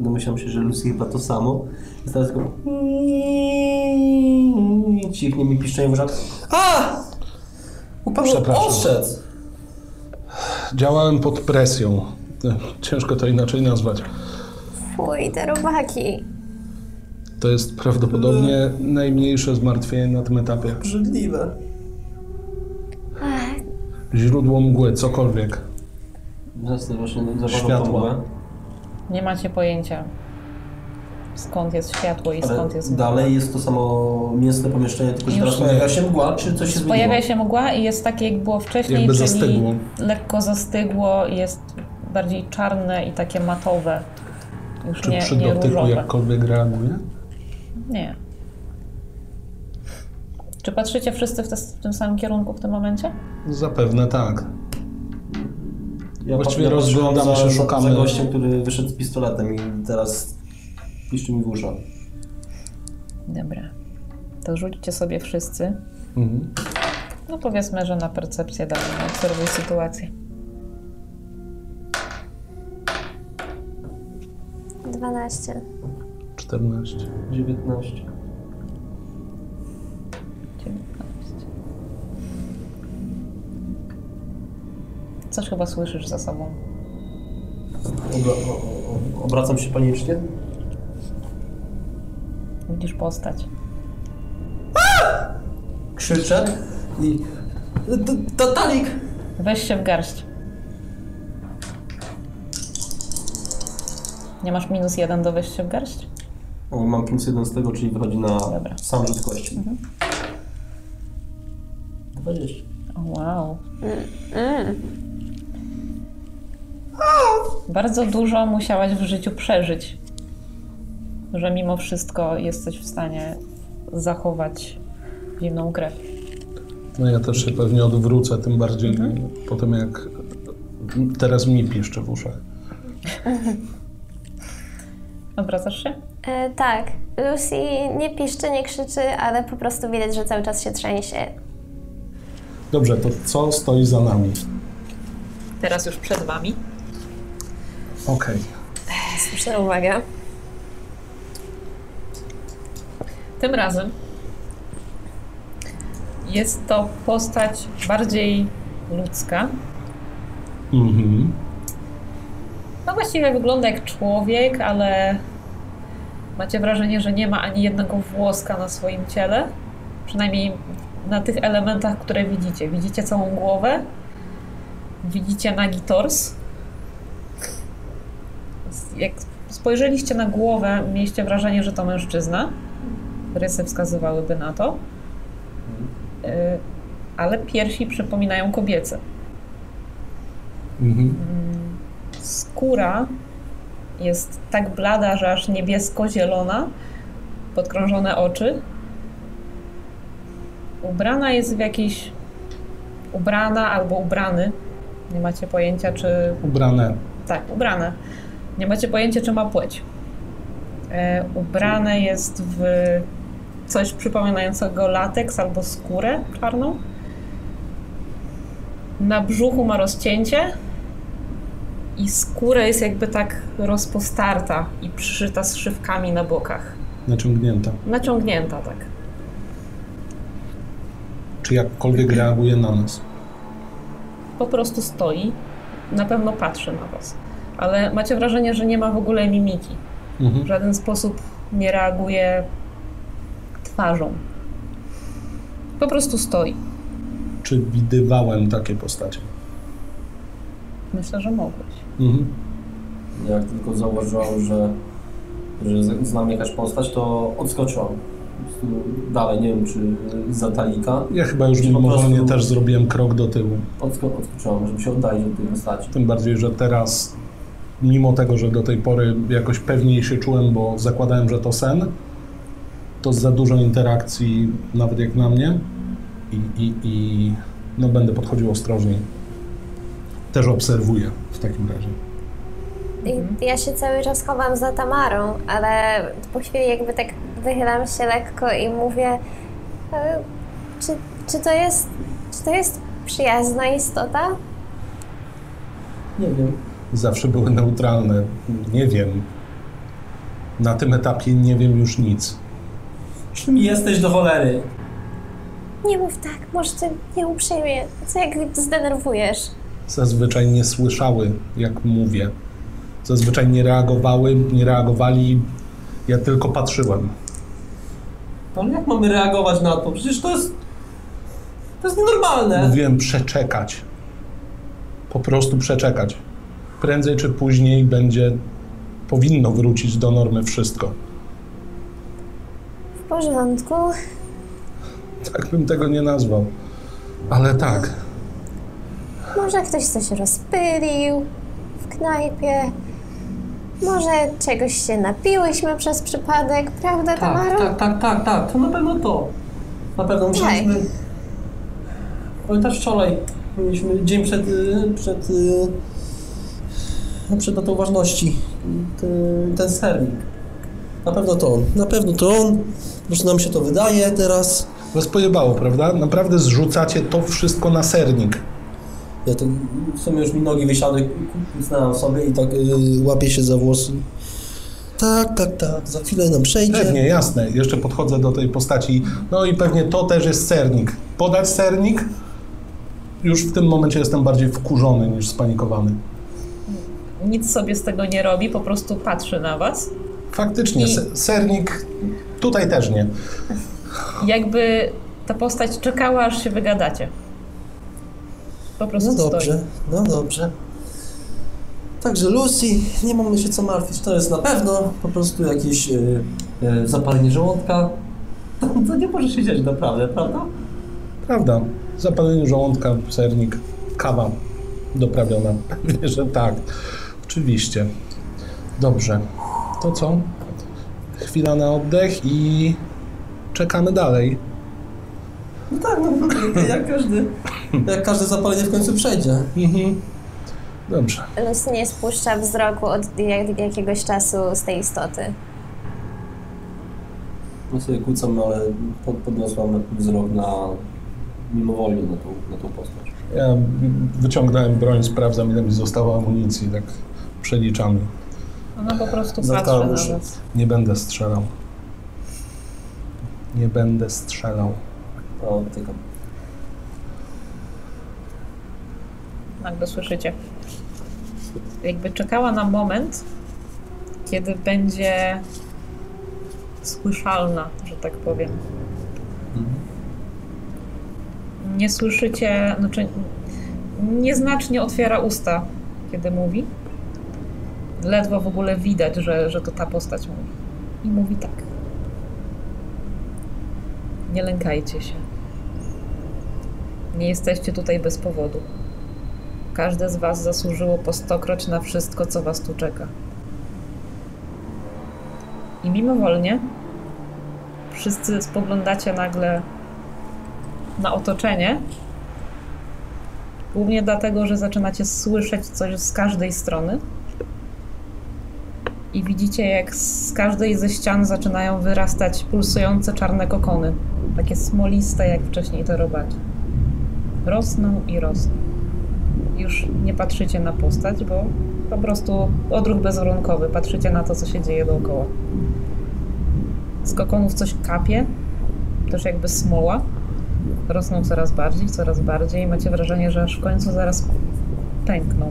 Domyślam się, że Lucy chyba to samo. I teraz tylko... Cichnie mi piszczenie w uszach. A! Upadł Przepraszam. ostrzec! Działałem pod presją. Ciężko to inaczej nazwać. Fuj, te robaki. To jest prawdopodobnie najmniejsze zmartwienie na tym etapie. Brzydliwe. Źródło mgły, cokolwiek. Zasnę właśnie zawodą Światła. Nie macie pojęcia skąd jest światło i Ale skąd jest mgła. dalej jest to samo mięsne pomieszczenie, tylko że Już teraz pojawia się mgła, czy coś się zmieniło? Pojawia się mgła i jest takie jak było wcześniej, Jakby czyli zastygło. lekko zastygło i jest bardziej czarne i takie matowe. Już Czy nie, przy nie dotyku różowe. jakkolwiek reaguje? Nie. Czy patrzycie wszyscy w, te, w tym samym kierunku w tym momencie? Zapewne tak. Ja Właściwie rozglądamy się, szukamy. Za gościem, który wyszedł z pistoletem i teraz piszczy mi w uszach. Dobra. To rzućcie sobie wszyscy. Mhm. No powiedzmy, że na percepcję dalej, na obserwuj sytuację. 12. 14. 19. 19. Coś chyba słyszysz za sobą. Obra o, o, obracam się panicznie. Widzisz postać. Krzyczę i... Totalik! Weź się w garść. Nie masz minus jeden do wejścia w garść? O, mam plus jeden z tego, czyli wychodzi na Dobra. sam rzut kości. 20. O, wow. Mm. Bardzo dużo musiałaś w życiu przeżyć, że mimo wszystko jesteś w stanie zachować zimną krew. No ja też się pewnie odwrócę, tym bardziej po tym jak teraz mi piszczy w uszach. Odwracasz się? E, tak, Lucy nie piszczy, nie krzyczy, ale po prostu widać, że cały czas się trzęsie. Dobrze, to co stoi za nami? Teraz już przed wami. Okej. Słuszna uwaga. Tym razem jest to postać bardziej ludzka. Mhm. No właściwie wygląda jak człowiek, ale macie wrażenie, że nie ma ani jednego włoska na swoim ciele. Przynajmniej na tych elementach, które widzicie. Widzicie całą głowę, widzicie nagi tors. Jak spojrzeliście na głowę, mieliście wrażenie, że to mężczyzna. Rysy wskazywałyby na to. Y, Ale piersi przypominają kobiece. Mhm. skóra jest tak blada, że aż niebiesko-zielona, podkrążone oczy. Ubrana jest w jakiś. Ubrana albo ubrany. Nie macie pojęcia, czy. Ubrane. Tak, ubrane. Nie macie pojęcia, czy ma płeć. E, ubrane jest w coś przypominającego lateks albo skórę czarną. Na brzuchu ma rozcięcie i skóra jest jakby tak rozpostarta i przyszyta z szywkami na bokach. Naciągnięta. Naciągnięta tak. Czy jakkolwiek reaguje na nas? Po prostu stoi. Na pewno patrzy na was. Ale macie wrażenie, że nie ma w ogóle mimiki. W Mhm. żaden sposób nie reaguje twarzą. Po prostu stoi. Czy widywałem takie postacie? Myślę, że mogłeś. Mhm. Jak tylko zauważyłam, że, że znam jakaś postać, to odskoczyłam. Dalej, nie wiem, czy za talika. Ja chyba już mimowolnie też zrobiłem krok do tyłu. Odsko odskoczyłam, żeby się oddalić od tej postaci. Tym bardziej, że teraz, mimo tego, że do tej pory jakoś pewniej się czułem, bo zakładałem, że to sen, to za dużo interakcji, nawet jak na mnie, i, i, i no, będę podchodził ostrożniej. Też obserwuję w takim razie. I ja się cały czas chowam za Tamarą, ale po chwili jakby tak wychylam się lekko i mówię, e, czy, czy to jest, czy to jest przyjazna istota? Nie wiem. Zawsze były neutralne. Nie wiem. Na tym etapie nie wiem już nic. Czym jesteś do cholery? Nie mów tak, może ty nie uprzejmie. Co jak zdenerwujesz? Zazwyczaj nie słyszały, jak mówię. Zazwyczaj nie reagowały, nie reagowali. Ja tylko patrzyłem. Ale jak mamy reagować na to? Przecież to jest... To jest nienormalne. Mówiłem przeczekać. Po prostu przeczekać. Prędzej czy później będzie, powinno wrócić do normy wszystko. W porządku. Tak bym tego nie nazwał. Ale tak, Może ktoś coś rozpylił w knajpie. Może czegoś się napiłyśmy przez przypadek, prawda, Tak, Tamaro? tak, tak, tak, tak. To na pewno to. Na pewno musieliśmy... Pamiętasz wczoraj? Mieliśmy dzień przed... y, przed... y, przed datą ważności. Ten, ten sernik. Na pewno to on. Na pewno to on. Prostu nam się to wydaje teraz. was pojebało, prawda? Naprawdę zrzucacie to wszystko na sernik. Ja to w sumie już mi nogi wysiadły, kucnęłam sobie i tak yy, łapię się za włosy. Tak, tak, tak, za chwilę nam przejdzie. Pewnie, jasne. Jeszcze podchodzę do tej postaci. No i pewnie to też jest sernik. Podać sernik? Już w tym momencie jestem bardziej wkurzony niż spanikowany. Nic sobie z tego nie robi, po prostu patrzy na was. Faktycznie, I- se- sernik tutaj też nie. Jakby ta postać czekała, aż się wygadacie. Po prostu No stoi. dobrze, no dobrze. Także Lucy, nie mamy się co martwić, to jest na pewno po prostu jakieś yy, yy, zapalenie żołądka. To, to nie może się dziać naprawdę, prawda? Prawda. Zapalenie żołądka, sernik, kawa doprawiona. Pewnie, że tak. Oczywiście. Dobrze. To co? Chwila na oddech i czekamy dalej. No tak, no, jak każdy, jak każde zapalenie w końcu przejdzie. Mhm. Dobrze. Lucy nie spuszcza wzroku od jak, jakiegoś czasu z tej istoty. No sobie kłócam, ale pod, podniosłam wzrok na mimowolnie na tą, na tą postać. Ja wyciągnąłem broń, sprawdzam ile mi zostało amunicji, tak przeliczamy. Ona po prostu patrzy już. na was. Nie będę strzelał. Nie będę strzelał. O, tylko. Nagle słyszycie. Jakby czekała na moment, kiedy będzie słyszalna, że tak powiem. Nie słyszycie, znaczy nieznacznie otwiera usta, kiedy mówi. Ledwo w ogóle widać, że, że to ta postać mówi. I mówi tak. Nie lękajcie się. Nie jesteście tutaj bez powodu. Każde z Was zasłużyło po stokroć na wszystko, co Was tu czeka. I mimowolnie wszyscy spoglądacie nagle na otoczenie. Głównie dlatego, że zaczynacie słyszeć coś z każdej strony. I widzicie, jak z każdej ze ścian zaczynają wyrastać pulsujące czarne kokony. Takie smoliste, jak wcześniej te robaki. Rosną i rosną już nie patrzycie na postać, bo po prostu odruch bezwarunkowy. Patrzycie na to, co się dzieje dookoła. Z kokonów coś kapie, też jakby smoła. Rosną coraz bardziej, coraz bardziej macie wrażenie, że aż w końcu zaraz pękną.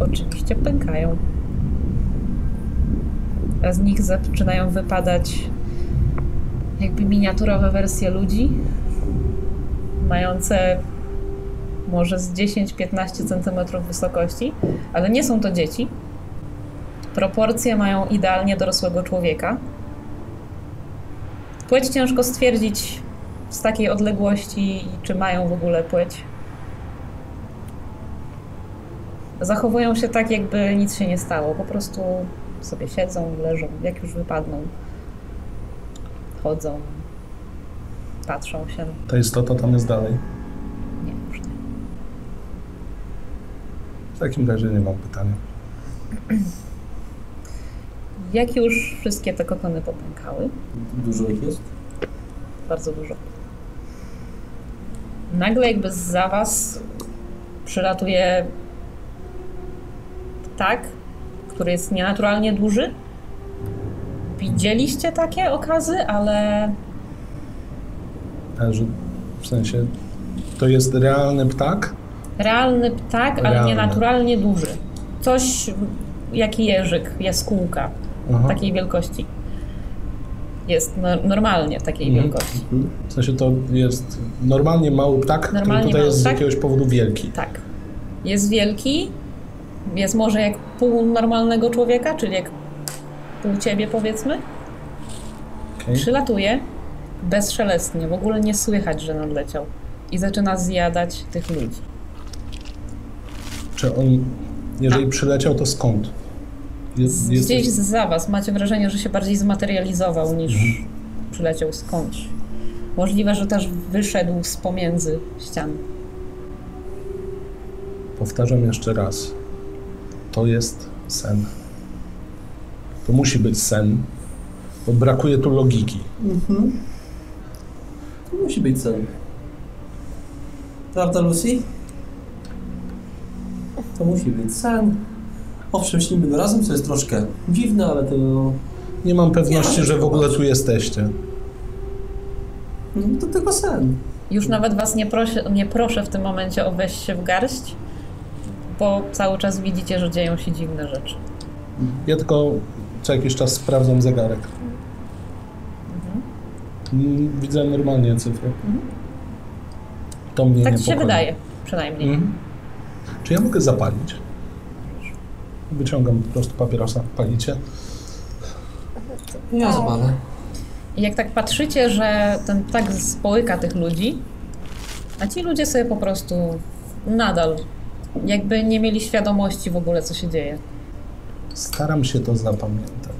Oczywiście pękają. A z nich zaczynają wypadać jakby miniaturowe wersje ludzi, mające może z 10-15 cm wysokości, ale nie są to dzieci. Proporcje mają idealnie dorosłego człowieka. Płeć ciężko stwierdzić z takiej odległości, czy mają w ogóle płeć. Zachowują się tak, jakby nic się nie stało. Po prostu sobie siedzą, leżą, jak już wypadną. Chodzą, patrzą się. Ta istota tam jest dalej. Nie, już nie. W takim razie nie mam pytania. Jak już wszystkie te kokony popękały, Dużo ich jest? bardzo dużo. Nagle jakby za was przylatuje ptak, który jest nienaturalnie duży. Widzieliście takie okazy, ale w sensie to jest realny ptak? realny ptak, ale Realny. nienaturalnie duży. Coś jak jeżyk, jaskółka, Aha. takiej wielkości. Jest no, normalnie takiej Mhm. wielkości. W sensie to jest normalnie mały ptak, Normalnie który tutaj jest z ptak. jakiegoś powodu wielki. Tak. Jest wielki, jest może jak pół normalnego człowieka, czyli jak pół ciebie powiedzmy. Okej. Przylatuje bezszelestnie, w ogóle nie słychać, że nadleciał. I zaczyna zjadać tych ludzi. Czy on, jeżeli przyleciał, to skąd? Jest, jest Gdzieś za was macie wrażenie, że się bardziej zmaterializował niż przyleciał skądś. Możliwe, że też wyszedł z pomiędzy ścian. Powtarzam jeszcze raz. To jest sen. To musi być sen, bo brakuje tu logiki. Mhm. To musi być sen. Prawda, Lucy? To musi być sen. Owszem, śnimy go razem, co jest troszkę dziwne, ale to... Nie mam pewności, że w ogóle tu jesteście. No, to tylko sen. Już nawet was nie, proszę, nie proszę w tym momencie o wejść się w garść, bo cały czas widzicie, że dzieją się dziwne rzeczy. Ja tylko co jakiś czas sprawdzam zegarek. Mm, Widzę normalnie cyfry. To mnie Tak ci się wydaje, przynajmniej. Mhm. Czy ja mogę zapalić? Wyciągam po prostu papierosa. Palicie? Ja zapalę. I jak tak patrzycie, że ten ptak społyka tych ludzi, a ci ludzie sobie po prostu nadal jakby nie mieli świadomości w ogóle, co się dzieje. Staram się to zapamiętać.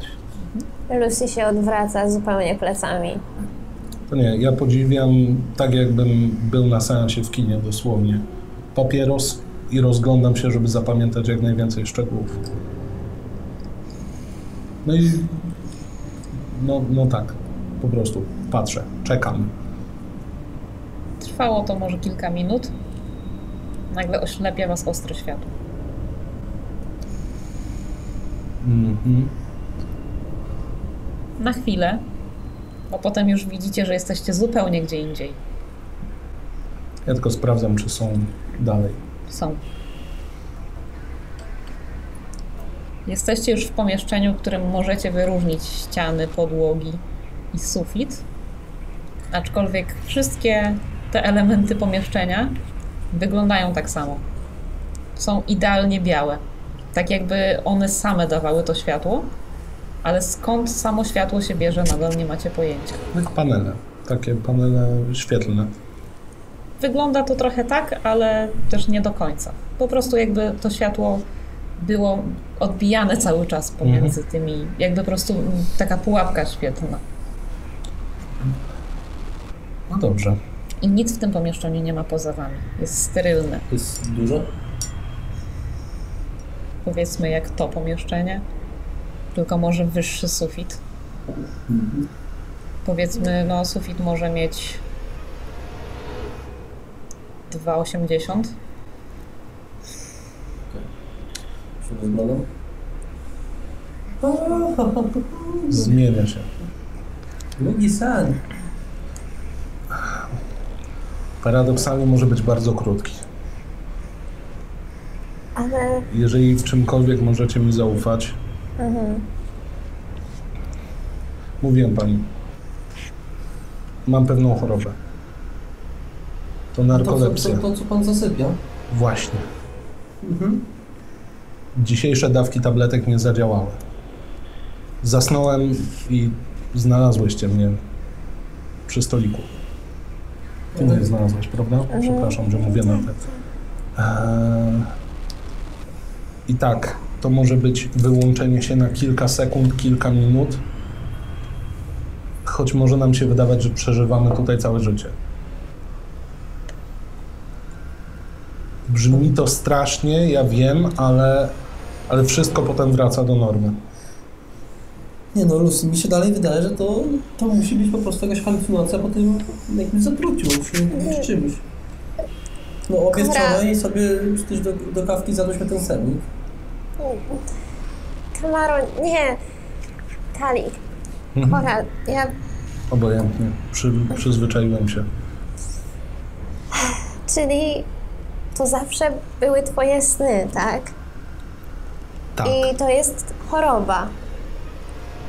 Lucy się odwraca zupełnie plecami. To nie, ja podziwiam tak, jakbym był na seansie w kinie dosłownie. Papieros i rozglądam się, żeby zapamiętać jak najwięcej szczegółów. No i no, no tak, po prostu patrzę, czekam. Trwało to może kilka minut. Nagle oślepia was ostre światło. Mhm. Na chwilę, bo potem już widzicie, że jesteście zupełnie gdzie indziej. Ja tylko sprawdzam, czy są dalej. Są. Jesteście już w pomieszczeniu, w którym możecie wyróżnić ściany, podłogi i sufit. Aczkolwiek wszystkie te elementy pomieszczenia wyglądają tak samo. Są idealnie białe. Tak jakby one same dawały to światło, ale skąd samo światło się bierze, nadal nie macie pojęcia. Jak panele, takie panele świetlne. Wygląda to trochę tak, ale też nie do końca. Po prostu jakby to światło było odbijane cały czas pomiędzy tymi, jakby po prostu taka pułapka świetlna. No dobrze. I nic w tym pomieszczeniu nie ma poza wami. Jest sterylne. Jest dużo? Powiedzmy jak to pomieszczenie, tylko może wyższy sufit. Powiedzmy, no sufit może mieć 2,80. Się rozglądam. Zmienia się. Długi sen. Paradoksalnie może być bardzo krótki. Ale Jeżeli w czymkolwiek możecie mi zaufać, mówiłem pani, mam pewną chorobę. To To, co, narkolepsja. to, to co pan zasypia? Właśnie. Mhm. Dzisiejsze dawki tabletek nie zadziałały. Zasnąłem i znalazłyście mnie przy stoliku. Ty mnie znalazłeś, prawda? Przepraszam, że mówię na te. Eee, I tak, to może być wyłączenie się na kilka sekund, kilka minut. Choć może nam się wydawać, że przeżywamy tutaj całe życie. Brzmi to strasznie, ja wiem, ale, ale wszystko potem wraca do normy. Nie no, Lucy, mi się dalej wydaje, że to, to musi być po prostu jakaś halucynacja po tym jakimś zatruciu, czy, czy czymś. No obie Kora. wczoraj sobie przecież do, do kawki zjadłyśmy ten sernik. Tamaro, nie. Kali. Kora, ja Obojętnie. Przy, przyzwyczaiłem się. Czyli to zawsze były twoje sny, tak? Tak, I to jest choroba.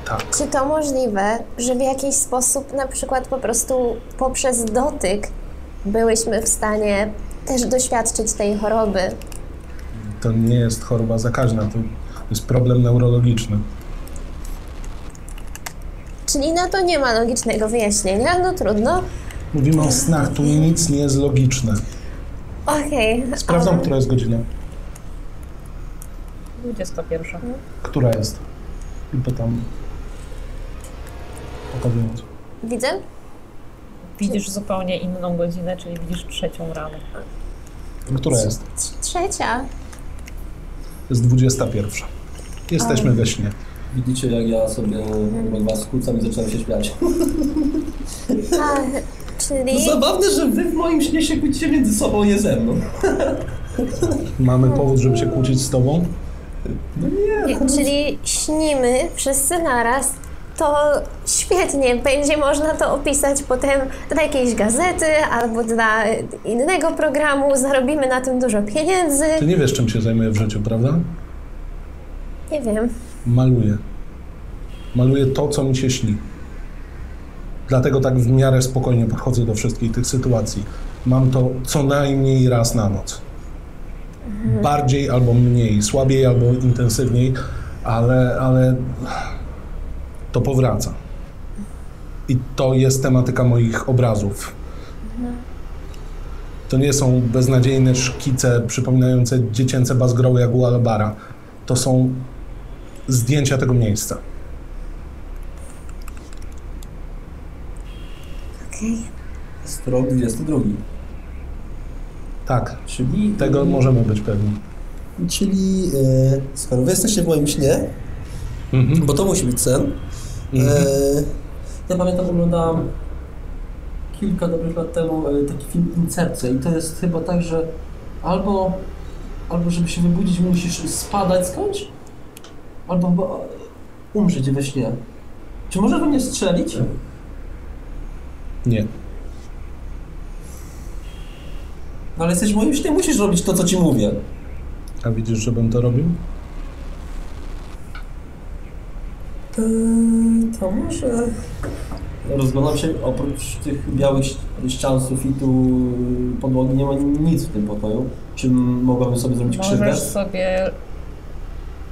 Tak. Czy to możliwe, że w jakiś sposób, na przykład po prostu poprzez dotyk, byłyśmy w stanie też doświadczyć tej choroby? To nie jest choroba zakaźna, to jest problem neurologiczny. Czyli na to nie ma logicznego wyjaśnienia? No trudno. Mówimy o snach, tu nic nie jest logiczne. Okej. Sprawdzam, ale- która jest godzina. 21. Która jest? I pytam. Pokazując. Widzę? Widzisz zupełnie inną godzinę, czyli widzisz trzecią rano. Która jest? Trz- Trzecia. Jest 21. Jesteśmy we śnie. Widzicie, jak ja sobie jak was skłócam i zaczynam się śmiać. A, To czyli... zabawne, że wy w moim śnie się kłócicie między sobą, nie ze mną. Mamy powód, żeby się kłócić z tobą? Czyli śnimy wszyscy naraz. To świetnie, będzie można to opisać potem dla jakiejś gazety albo dla innego programu. Zarobimy na tym dużo pieniędzy. Ty nie wiesz, czym się zajmuję w życiu, prawda? Nie wiem. Maluję. Maluję to, co mi się śni. Dlatego tak w miarę spokojnie podchodzę do wszystkich tych sytuacji. Mam to co najmniej raz na noc. Bardziej albo mniej, słabiej albo intensywniej, ale, ale to powraca. I to jest tematyka moich obrazów. To nie są beznadziejne szkice przypominające dziecięce bazgroły jak u Albara. To są zdjęcia tego miejsca. Okej. Jest rok 22. Tak, Czyli... tego możemy być pewni. Czyli e, skoro wy jesteście w moim śnie, Mhm. bo to musi być sen, Mhm. e, Ja pamiętam, oglądałem kilka dobrych lat temu e, taki film Incepcja i to jest chyba tak, że albo, albo żeby się wybudzić musisz spadać skądś, albo chyba umrzeć we śnie. Czy może we mnie strzelić? Nie. No ale jesteś moim śnie, musisz robić to, co ci mówię. A widzisz, żebym to robił? To może... Rozglądam się, oprócz tych białych ścian, sufitu, podłogi, nie ma nic w tym pokoju. Czy mogłabym sobie zrobić krzywdę? Możesz sobie...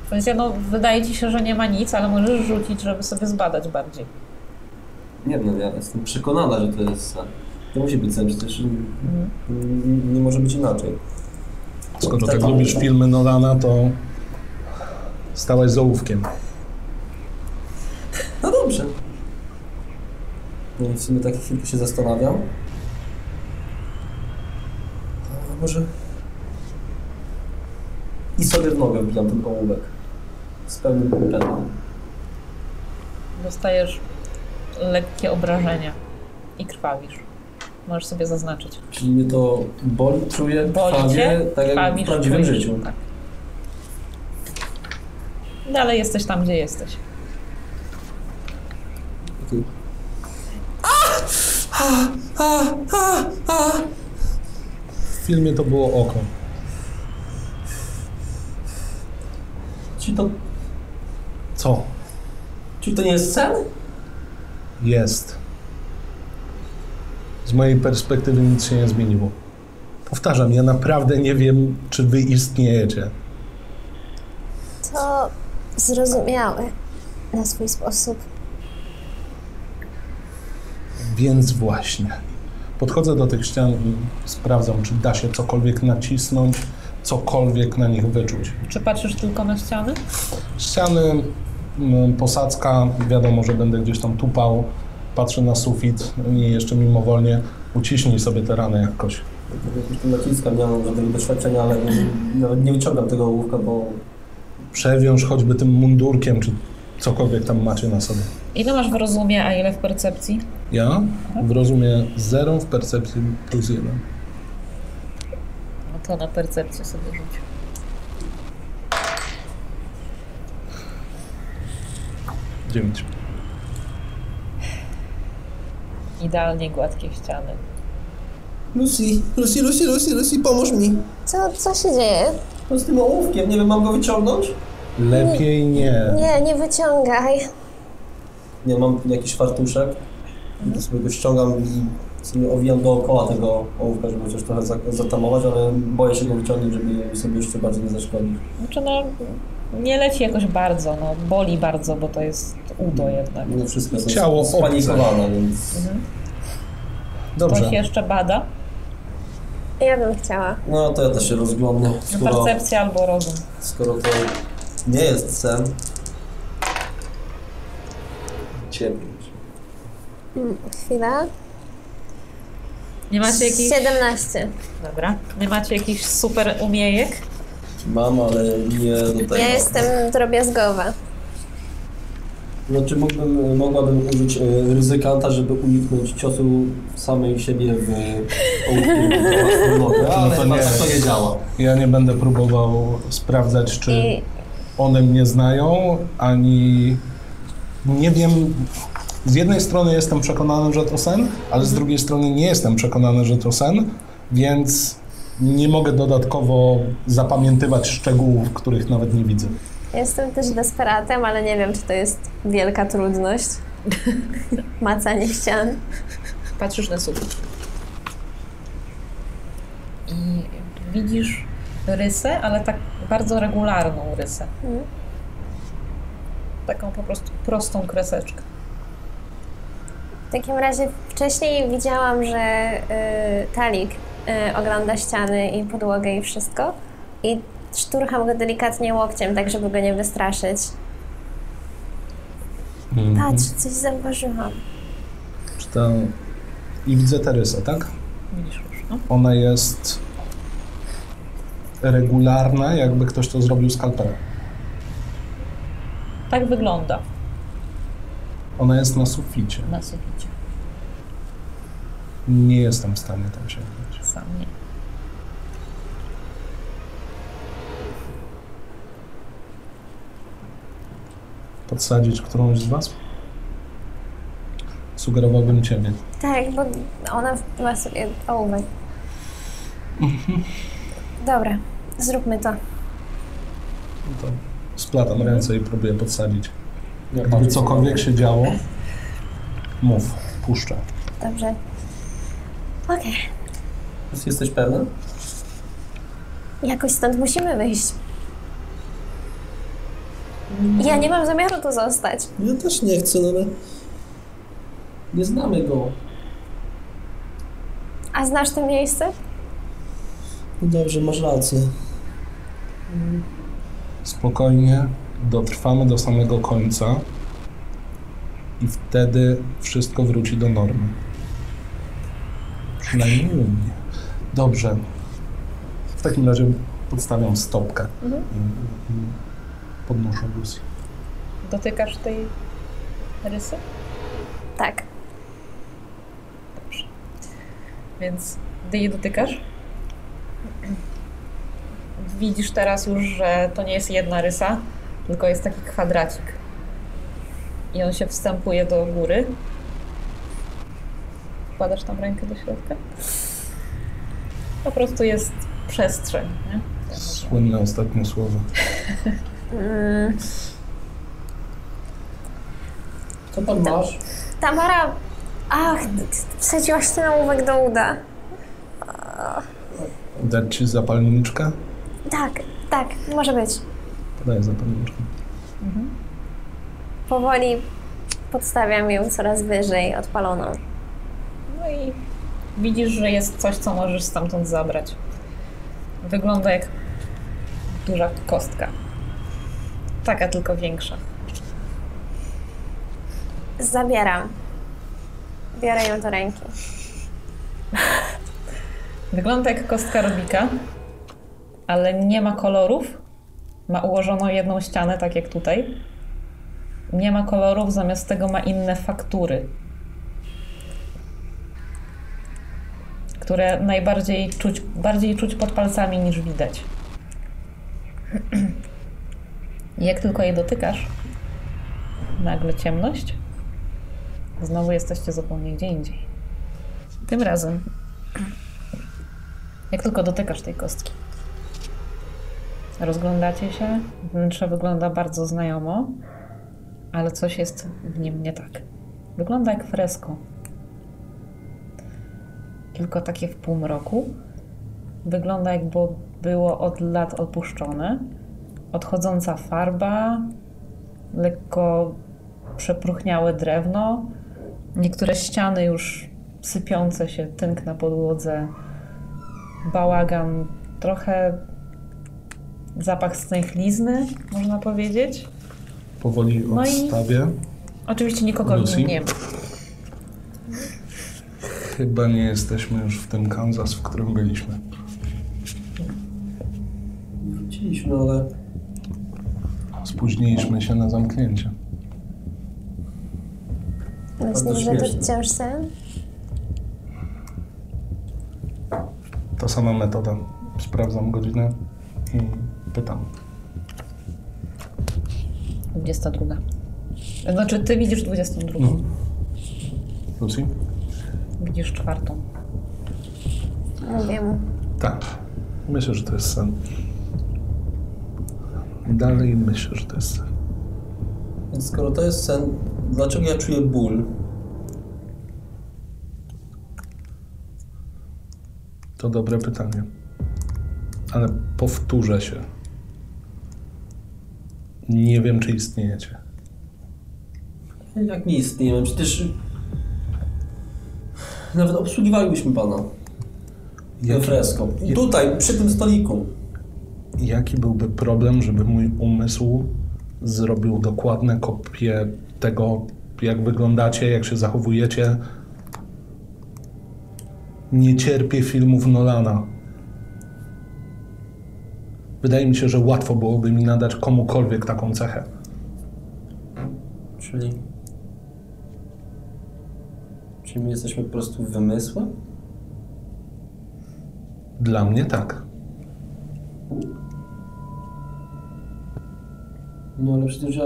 W sensie, no, wydaje ci się, że nie ma nic, ale możesz rzucić, żeby sobie zbadać bardziej. Nie no, ja jestem przekonana, że to jest sen. To musi być sen, przecież n- nie może być inaczej. Skoro Tak, lubisz filmy Nolana, to stałeś z ołówkiem. No dobrze. No i w sumie tak chwilkę się zastanawiam. A może... I sobie w nogę wbijam ten ołówek. Z pełnym kompletem. Dostajesz lekkie obrażenia i krwawisz. Możesz sobie zaznaczyć. Czyli mnie to boli, czuję, Boli krwawie, cię, tak jak w prawdziwym życiu. Tak. Dalej jesteś tam, gdzie jesteś. W filmie to było oko. Czy to, Co? czy to nie jest sen? Jest. Z mojej perspektywy nic się nie zmieniło. Powtarzam, ja naprawdę nie wiem, czy wy istniejecie. To zrozumiałe na swój sposób. Więc właśnie. Podchodzę do tych ścian i sprawdzam, czy da się cokolwiek nacisnąć, cokolwiek na nich wyczuć. Czy patrzysz tylko na ściany? Ściany, mm, posadzka, wiadomo, że będę gdzieś tam tupał, patrzę na sufit i jeszcze mimowolnie uciśnij sobie te rany jakoś. Jakoś tu naciskam, nie mam żadnego doświadczenia, ale nawet nie wyciągam tego ołówka, bo Przewiąż choćby tym mundurkiem, czy cokolwiek tam macie na sobie. Ile masz w rozumie, a ile w percepcji? Ja w rozumie 0, w percepcji plus 1. No to na percepcję sobie rzuć. Dziewięć. Idealnie gładkie ściany. Lucy, Lucy, Lucy, Lucy, Lucy, pomóż mi. Co, co się dzieje? no z tym ołówkiem, nie wiem, mam go wyciągnąć? Lepiej nie. Nie, nie wyciągaj. Nie, mam jakiś fartuszek. To sobie go ściągam i sobie owijam dookoła tego ołówka, żeby chociaż trochę za- zatamować, ale boję się go wyciągnąć, żeby sobie jeszcze bardziej nie zaszkodzić. Znaczy no, nie leci jakoś bardzo, no boli bardzo, bo to jest udo jednak. Mimo wszystko jestem Ciało obce. spanikowana, więc... Dobrze. Ktoś jeszcze bada? Ja bym chciała. No to ja też się rozglądnę, No, skoro, Percepcja albo rozum. skoro to nie jest sen. Dziewięć. Mm, Chwila. Nie macie jakichś... 17. Dobra. Nie macie jakichś super umiejek? Mam, ale nie do tego. Ja jestem drobiazgowa. Znaczy mógłbym, mogłabym użyć e, ryzykanta, żeby uniknąć ciosu samej siebie w ołówku na własną nogę, ale No to nie. to nie działa. Ja nie będę próbował sprawdzać, czy I one mnie znają, ani nie wiem. Z jednej strony jestem przekonany, że to sen, ale z drugiej strony nie jestem przekonany, że to sen, więc nie mogę dodatkowo zapamiętywać szczegółów, których nawet nie widzę. jestem też desperatem, ale nie wiem, czy to jest wielka trudność. Macanie ścian. Patrzysz na sufit. I widzisz rysę, ale tak bardzo regularną rysę. Mhm. Taką po prostu prostą kreseczkę. takim razie wcześniej widziałam, że y, Talik y, ogląda ściany i podłogę i wszystko. I szturcham go delikatnie łokciem, tak żeby go nie wystraszyć. Mhm. Patrz, coś zauważyłam. Czy to... I widzę Terysę, tak? Widzisz już, no. Ona jest regularna, jakby ktoś to zrobił skalpelem. Tak wygląda Ona jest na suficie. na suficie. Nie jestem w stanie tam sięgnąć. Sam nie. Podsadzić którąś z was? Sugerowałbym ciebie. Tak, bo ona ma sobie ołówek. Dobra, zróbmy to. No to splatam ręce i próbuję podsadzić. Ja Gdyby patrzę, cokolwiek się działo, mów, puszczę. Dobrze. Okej, Lucy, Jesteś pewna? jakoś stąd musimy wyjść. Ja nie mam zamiaru tu zostać. Ja też nie chcę, no ale... Nie znamy go. A znasz to miejsce? No dobrze, masz rację. Spokojnie, dotrwamy do samego końca i wtedy wszystko wróci do normy. Przynajmniej u mnie. Dobrze. W takim razie podstawiam stopkę i, i podnoszę Lucy. Dotykasz tej rysy? Tak. Więc gdy je dotykasz, widzisz teraz już, że to nie jest jedna rysa, tylko jest taki kwadracik. I on się wstępuje do góry. Wkładasz tam rękę do środka. Po prostu jest przestrzeń. Nie? Słynne ostatnie słowo. Co tam masz? Tamara! Ach, wsadziłaś ten ołówek do uda. Dać ci zapalniczkę? Tak, tak, może być. Podaję zapalniczkę. Powoli podstawiam ją coraz wyżej, odpaloną. No i widzisz, że jest coś, co możesz stamtąd zabrać. Wygląda jak duża kostka. Taka tylko większa. Zabieram. Biorę ją do ręki. Wygląda jak kostka Rubika, ale nie ma kolorów. Ma ułożoną jedną ścianę, tak jak tutaj. Nie ma kolorów, zamiast tego ma inne faktury. Które najbardziej czuć, bardziej czuć pod palcami niż widać. Jak tylko je dotykasz, nagle ciemność. Znowu jesteście zupełnie gdzie indziej. Tym razem jak tylko dotykasz tej kostki. Rozglądacie się, wnętrze wygląda bardzo znajomo, ale coś jest w nim nie tak. Wygląda jak fresko. Tylko takie w półmroku. Wygląda jakby było od lat opuszczone. Odchodząca farba, lekko przepruchniałe drewno, niektóre ściany już sypiące się, tynk na podłodze, bałagan, trochę zapach stęchlizny, można powiedzieć. Powoli No i- odstawię. Oczywiście nikogo w Lucy? nim nie ma. Chyba nie jesteśmy już w tym Kansas, w którym byliśmy. Wróciliśmy, ale Spóźniliśmy się na zamknięcie. Myślisz, że to wciąż sen? Ta sama metoda. Sprawdzam godzinę i pytam. 22. Znaczy, ty widzisz 22. Mhm. Lucy? Widzisz czwartą. Mówię mu. Tak. Myślę, że to jest sen. Dalej myślę, że to jest sen. więc skoro to jest sen, dlaczego ja czuję ból? To dobre pytanie. Ale powtórzę się. Nie wiem, czy istniejecie. Jak nie istniejemy? Przecież Nawet obsługiwalibyśmy pana. Jaki, fresko. I tutaj, przy tym stoliku. jaki byłby problem, żeby mój umysł zrobił dokładne kopie tego, jak wyglądacie, jak się zachowujecie? Nie cierpię filmów Nolana. Wydaje mi się, że łatwo byłoby mi nadać komukolwiek taką cechę. Czyli... Czyli my jesteśmy po prostu wymysłem? Dla mnie tak. No ale przecież ja,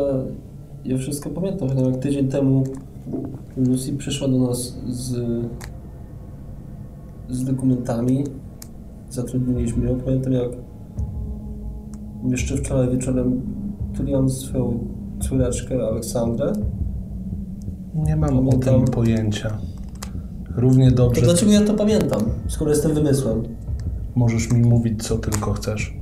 ja wszystko pamiętam. Pamiętam, Jak tydzień temu Lucy przyszła do nas z, z dokumentami. Zatrudniliśmy ją. Pamiętam jak jeszcze wczoraj wieczorem tuliłam swoją córeczkę Aleksandrę. Nie mam o tym pojęcia. Równie To dobrze dlaczego ja to pamiętam, skoro jestem wymysłem? możesz mi mówić, co tylko chcesz.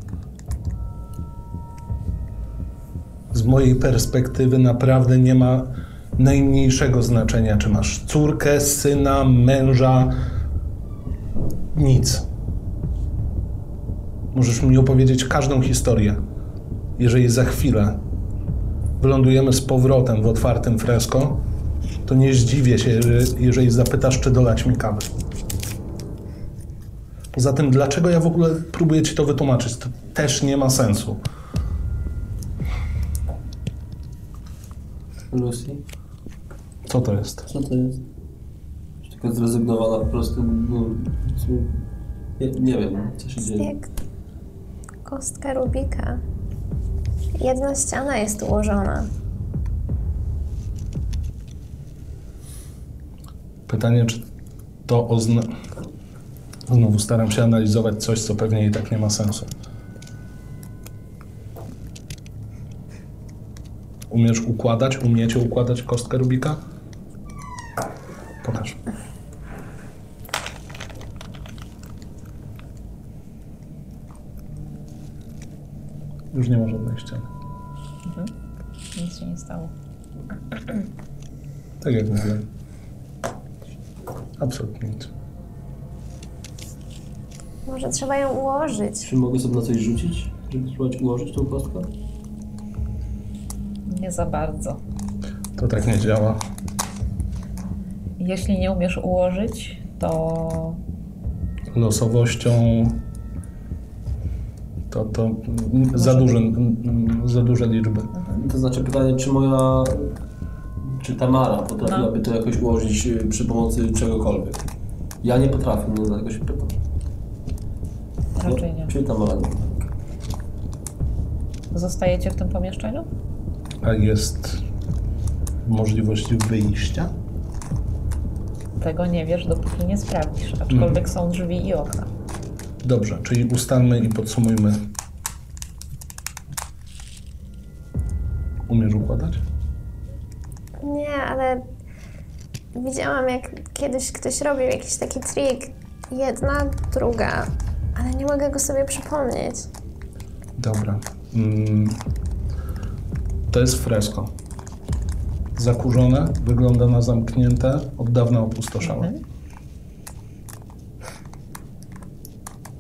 Z mojej perspektywy naprawdę nie ma najmniejszego znaczenia, czy masz córkę, syna, męża. Nic. Możesz mi opowiedzieć każdą historię. Jeżeli za chwilę wylądujemy z powrotem w otwartym fresko, to nie zdziwię się, jeżeli- zapytasz, czy dolać mi kawy. Poza tym, dlaczego ja w ogóle próbuję ci to wytłumaczyć? To też nie ma sensu. Lucy, Co to jest? co to jest? Już Tylko zrezygnowana po prostu. No, nie, nie wiem, co się dzieje. Kostka Rubika. Jedna ściana jest ułożona. Pytanie, czy to oznacza. Znowu staram się analizować coś, co pewnie i tak nie ma sensu. Umiesz układać? Umiecie układać kostkę Rubika? Pokaż. Już nie ma żadnej ściany. Nic się nie stało. Tak jak mówiłem. Absolutnie nic. Może trzeba ją ułożyć. Czy mogę sobie na coś rzucić, żeby spróbować ułożyć tą kostkę? Nie za bardzo. To tak nie działa. Jeśli nie umiesz ułożyć, to losowością to, to za, duże, za duże liczby. To znaczy pytanie, czy moja... Czy Tamara potrafiłaby to jakoś ułożyć y, przy pomocy czegokolwiek? Ja nie potrafię, no dlatego się pytam. raczej nie. Czy Tamara nie? Zostajecie w tym pomieszczeniu? A jest możliwość wyjścia? Tego nie wiesz, dopóki nie sprawdzisz. Aczkolwiek są drzwi i okna. Dobrze, czyli ustalmy i podsumujmy. Umiesz układać? Nie, ale widziałam, jak kiedyś ktoś robił jakiś taki trik. Jedna, druga, ale nie mogę go sobie przypomnieć. Dobra. Mm. To jest fresko. Zakurzone, wygląda na zamknięte, od dawna opustoszałe.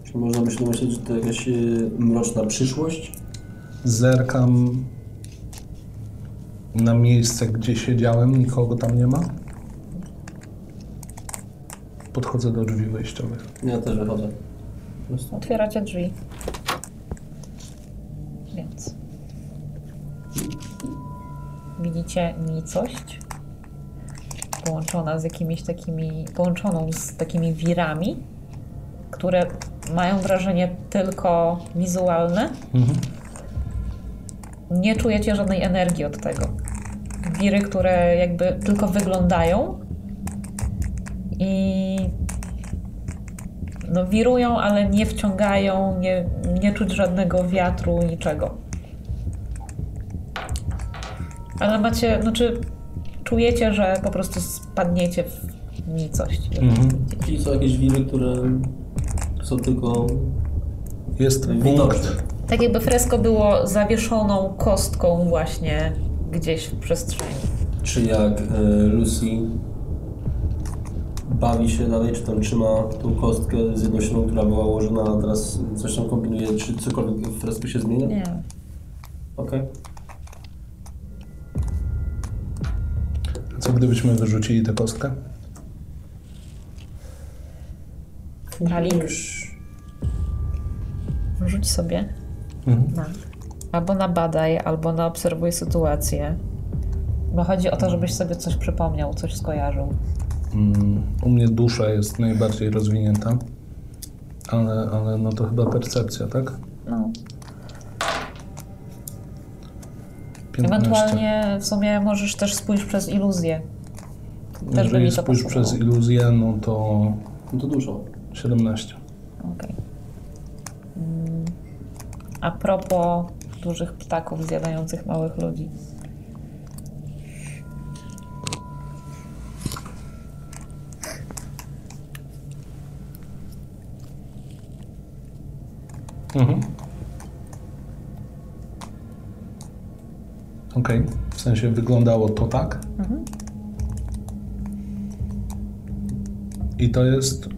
Czy można by się domyśleć, że to jakaś y, mroczna przyszłość? Zerkam na miejsce, gdzie siedziałem, nikogo tam nie ma. Podchodzę do drzwi wejściowych. Ja też wychodzę. Po prostu. Otwieracie drzwi. Więc widzicie nicość połączona z jakimiś takimi, połączoną z takimi wirami, które mają wrażenie tylko wizualne. Nie czujecie żadnej energii od tego. Wiry, które jakby tylko wyglądają i no, wirują, ale nie wciągają, nie, nie czuć żadnego wiatru, niczego. Ale macie, znaczy czujecie, że po prostu spadniecie w nicość. Czyli są jakieś wiry, które są tylko Jest widoczne. punkt, Tak jakby fresko było zawieszoną kostką właśnie gdzieś w przestrzeni. Czy jak y, Lucy bawi się dalej, czy tam trzyma tą kostkę zjednoczoną, która była ułożona, a teraz coś tam kombinuje, czy cokolwiek w fresku się zmienia? Nie. Okej. Co gdybyśmy wyrzucili tę kostkę? Talik, Już rzuć sobie Mhm. na albo na badaj, albo na obserwuj sytuację. Bo chodzi o to, żebyś sobie coś przypomniał, coś skojarzył. Mm, U mnie dusza jest najbardziej rozwinięta, ale, ale no to chyba percepcja, tak? No. 15. Ewentualnie w sumie możesz też spójrz przez iluzję. Też by Jeżeli mi to spójrz pasowało. przez iluzję, no to no to dużo. 17. Okej. Mm, A propos dużych ptaków zjadających małych ludzi. Mhm. Okej, w sensie wyglądało to tak. I to jest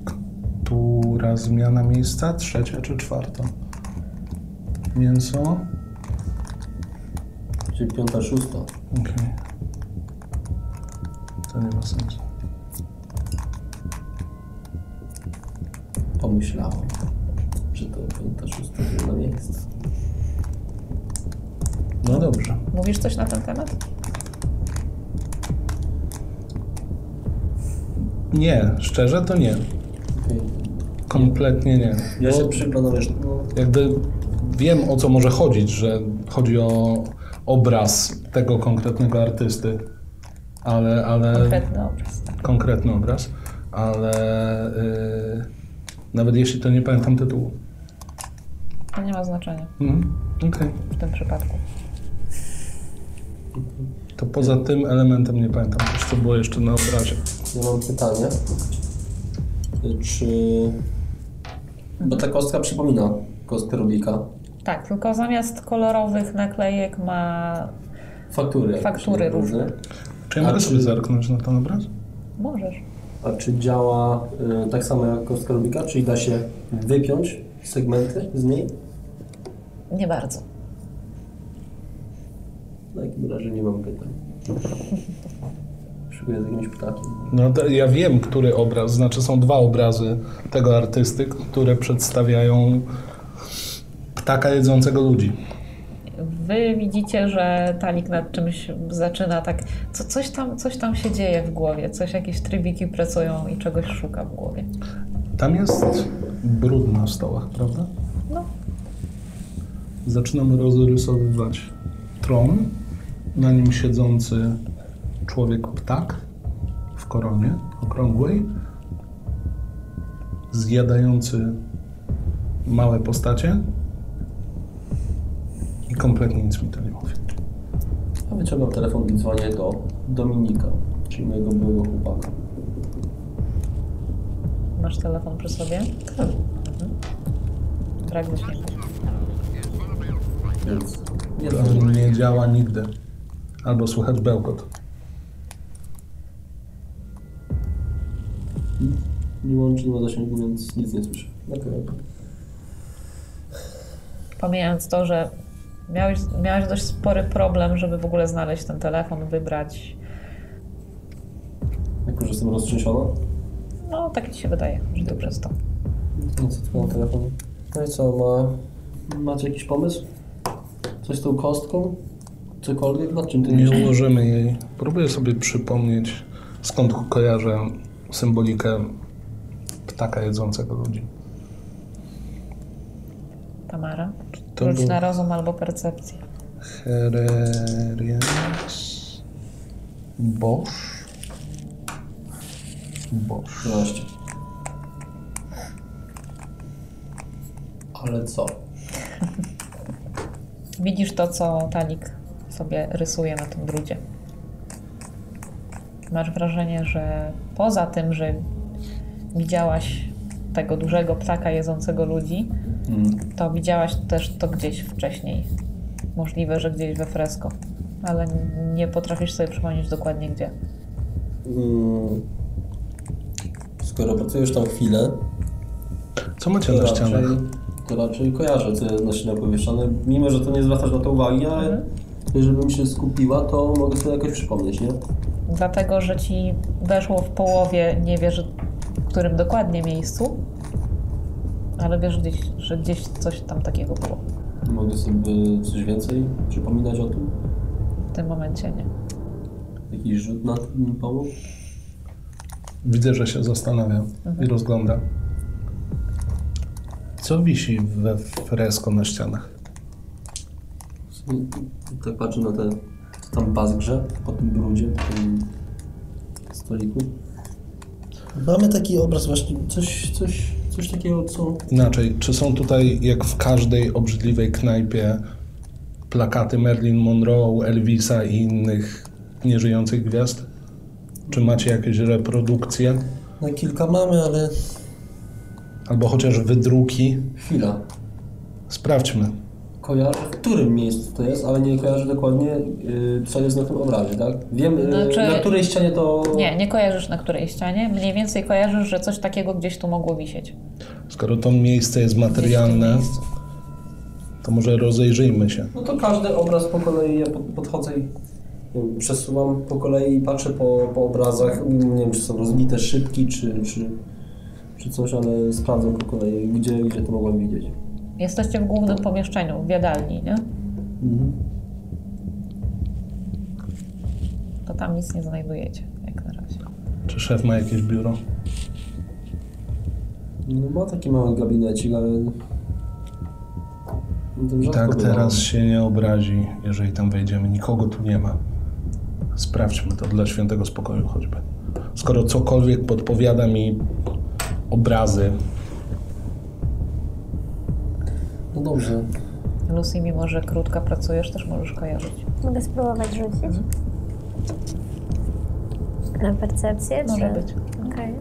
która zmiana miejsca? Trzecia czy czwarta? Mięso. Czyli piąta, szósta. Okej. To nie ma sensu. Pomyślałem, że to piąta, szósta zmiana miejsca. No dobrze. Mówisz coś na ten temat? Nie, szczerze to nie. Okej. Kompletnie nie. Ja się przyglądam, wiesz, no, jakby wiem o co może chodzić, że chodzi o obraz tego konkretnego artysty, ale, ale Konkretny obraz. Tak. konkretny obraz, ale yy, nawet jeśli to nie pamiętam tytułu. To nie ma znaczenia Mhm. Okej. w tym przypadku. To poza tym elementem nie pamiętam, co było jeszcze na obrazie. ja mam pytanie. Czy... Bo ta kostka przypomina kostkę Rubika. Tak, tylko zamiast kolorowych naklejek ma. Faktury. Faktury różne. Czy ja mogę sobie zerknąć na ten obraz? Możesz. A czy działa y, tak samo jak kostka Rubika? Czyli da się wypiąć segmenty z niej? Nie bardzo. W takim razie nie mam pytań. Szykuję z jakimś ptakiem. No to ja wiem, który obraz, znaczy są dwa obrazy tego artysty, które przedstawiają ptaka jedzącego ludzi. Wy widzicie, że Talik nad czymś zaczyna tak. Co, coś, tam, coś tam się dzieje w głowie, coś, jakieś trybiki pracują i czegoś szuka w głowie. Tam jest brud na stołach, prawda? No. Zaczynamy rozrysowywać tron, na nim siedzący człowiek-ptak w koronie okrągłej, zjadający małe postacie i kompletnie nic mi to nie mówi. Ja wyciągam telefon i dzwonię do Dominika, czyli mojego byłego chłopaka. Masz telefon przy sobie? Mhm. Brak zasięgu. Więc nie. Nie działa nigdy. Albo słychać bełkot. Nie łączy, nie ma zasięgu, więc nic nie słyszę. Okej. Pomijając to, że miałeś, miałeś dość spory problem, żeby w ogóle znaleźć ten telefon, wybrać. Jako, że jestem roztrzęsiona, No, tak ci się wydaje, że to przez to. no co mam telefon. No i co, ma... macie jakiś pomysł? Coś z tą kostką? Cokolwiek? Nad czym ty Nie ułożymy jej. Próbuję sobie przypomnieć, skąd kojarzę symbolikę ptaka jedzącego ludzi. Tamara. To Rzuć był na rozum albo percepcję. Hererians Bosch. Bosch. 12. Ale co? Widzisz to, co Talik sobie rysuje na tym brudzie. Masz wrażenie, że poza tym, że widziałaś tego dużego ptaka jedzącego ludzi, Mm. to widziałaś też to gdzieś wcześniej. Możliwe, że gdzieś we fresko, ale nie potrafisz sobie przypomnieć dokładnie gdzie. Mm. skoro pracujesz tam chwilę, Co macie to na raczej, ścianach? to raczej kojarzę, co jest na ścianach powieszone. Mimo, że to nie zwracasz na to uwagi, ale żebym się skupiła, to mogę sobie jakoś przypomnieć, nie? Dlatego, że ci weszło w połowie, nie wiesz w którym dokładnie miejscu, ale wiesz, gdzieś, że gdzieś coś tam takiego było. Mogę sobie coś więcej przypominać o tym? W tym momencie nie. Jakiś rzut na tym mi pomógł? Widzę, że się zastanawia i rozgląda. Co wisi we fresko na ścianach? Tak patrzę na te tam bazgrze po tym brudzie, po tym stoliku. Mamy taki obraz właśnie, coś, coś, coś takiego, co... Inaczej, czy są tutaj, jak w każdej obrzydliwej knajpie, plakaty Marilyn Monroe, Elvisa i innych nieżyjących gwiazd? Czy macie jakieś reprodukcje? No kilka mamy, ale Albo chociaż wydruki? chwila. Sprawdźmy. Kojarzę, w którym miejscu to jest, ale nie kojarzę dokładnie, y, co jest na tym obrazie, tak? Wiem, y, Znaczy- na której ścianie to... Nie, nie kojarzysz na której ścianie. Mniej więcej kojarzysz, że coś takiego gdzieś tu mogło wisieć. Skoro to miejsce jest materialne, to może rozejrzyjmy się. No to każdy obraz po kolei, ja pod- podchodzę i wiem, przesuwam po kolei i patrzę po, po obrazach. Nie wiem, czy są rozbite szybki, czy, czy, czy coś, ale sprawdzam po kolei, gdzie, gdzie to mogłem widzieć. Jesteście w głównym pomieszczeniu, w jadalni, nie? To tam nic nie znajdujecie, jak na razie. Czy szef ma jakieś biuro? No ma taki mały gabinecik, ale... no, I tak teraz się nie obrazi, jeżeli tam wejdziemy. Nikogo tu nie ma. Sprawdźmy to dla świętego spokoju choćby. Skoro cokolwiek podpowiada mi obrazy, No dobrze. Lucy, mimo że krótko pracujesz, też możesz kojarzyć. Mogę spróbować rzucić? Na percepcję? Może czy... być. Okej.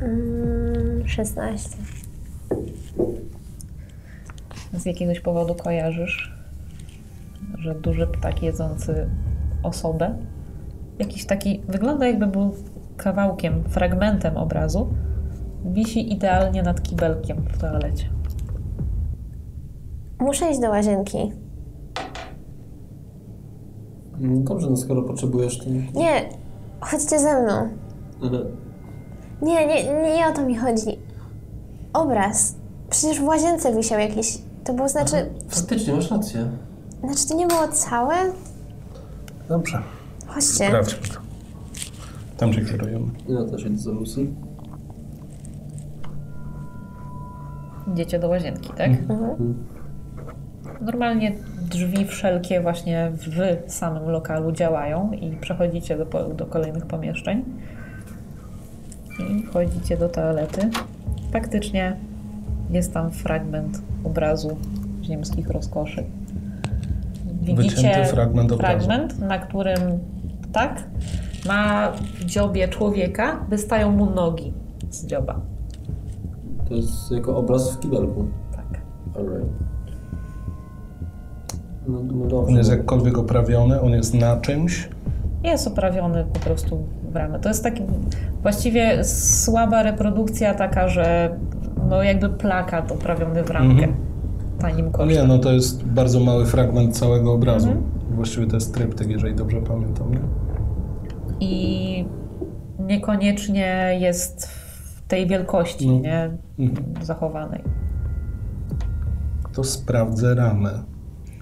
Mm, 16. Z jakiegoś powodu kojarzysz, że duży ptak jedzący osobę, jakiś taki, wygląda jakby był kawałkiem, fragmentem obrazu, wisi idealnie nad kibelkiem w toalecie. Muszę iść do łazienki. Dobrze, no skoro potrzebujesz, to... Nie, chodźcie ze mną. Ale Nie, nie, nie o to mi chodzi. Obraz. Przecież w łazience wisiał jakiś. To było znaczy. faktycznie, masz rację. Znaczy to nie było całe? dobrze, Chodźcie. sprawdźmy to. Tam się kierujemy. Ja też idę za Lucy. Idziecie do łazienki, tak? Normalnie drzwi wszelkie właśnie w samym lokalu działają i przechodzicie do, do kolejnych pomieszczeń i wchodzicie do toalety. Faktycznie jest tam fragment obrazu ziemskich rozkoszy. Wycięty fragment obrazu. fragment, na którym ptak ma w dziobie człowieka, wystają mu nogi z dzioba. To jest jako obraz w kibelku. Tak. Alright. No, no dobrze. On jest jakkolwiek oprawiony, on jest na czymś. Jest oprawiony po prostu w ramę. To jest taki właściwie słaba reprodukcja taka, że no jakby plakat oprawiony w ramkę. Mhm. Tanim No kosztem. nie, no to jest bardzo mały fragment całego obrazu. Właściwie to jest tryptyk, jeżeli dobrze pamiętam. Nie? I niekoniecznie jest w tej wielkości, No. nie? Mhm. Zachowanej. To sprawdzę ramę.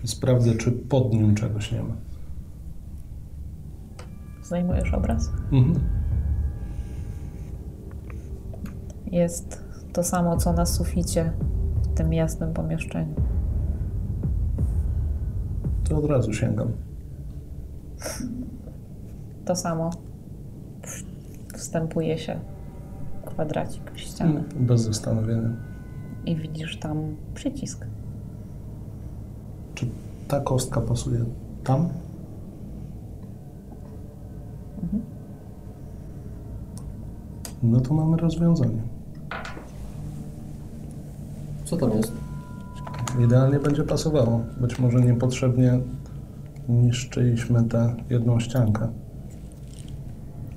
I sprawdzę, czy pod nim czegoś nie ma. Zdejmujesz obraz? Mhm. Jest to samo, co na suficie w tym jasnym pomieszczeniu. To od razu sięgam. To samo wstępuje się kwadracik w ścianę. Bez zastanowienia. i widzisz tam przycisk. Czy ta kostka pasuje tam? No to mamy rozwiązanie. Co tam jest? Idealnie będzie pasowało. Być może niepotrzebnie niszczyliśmy tę jedną ściankę.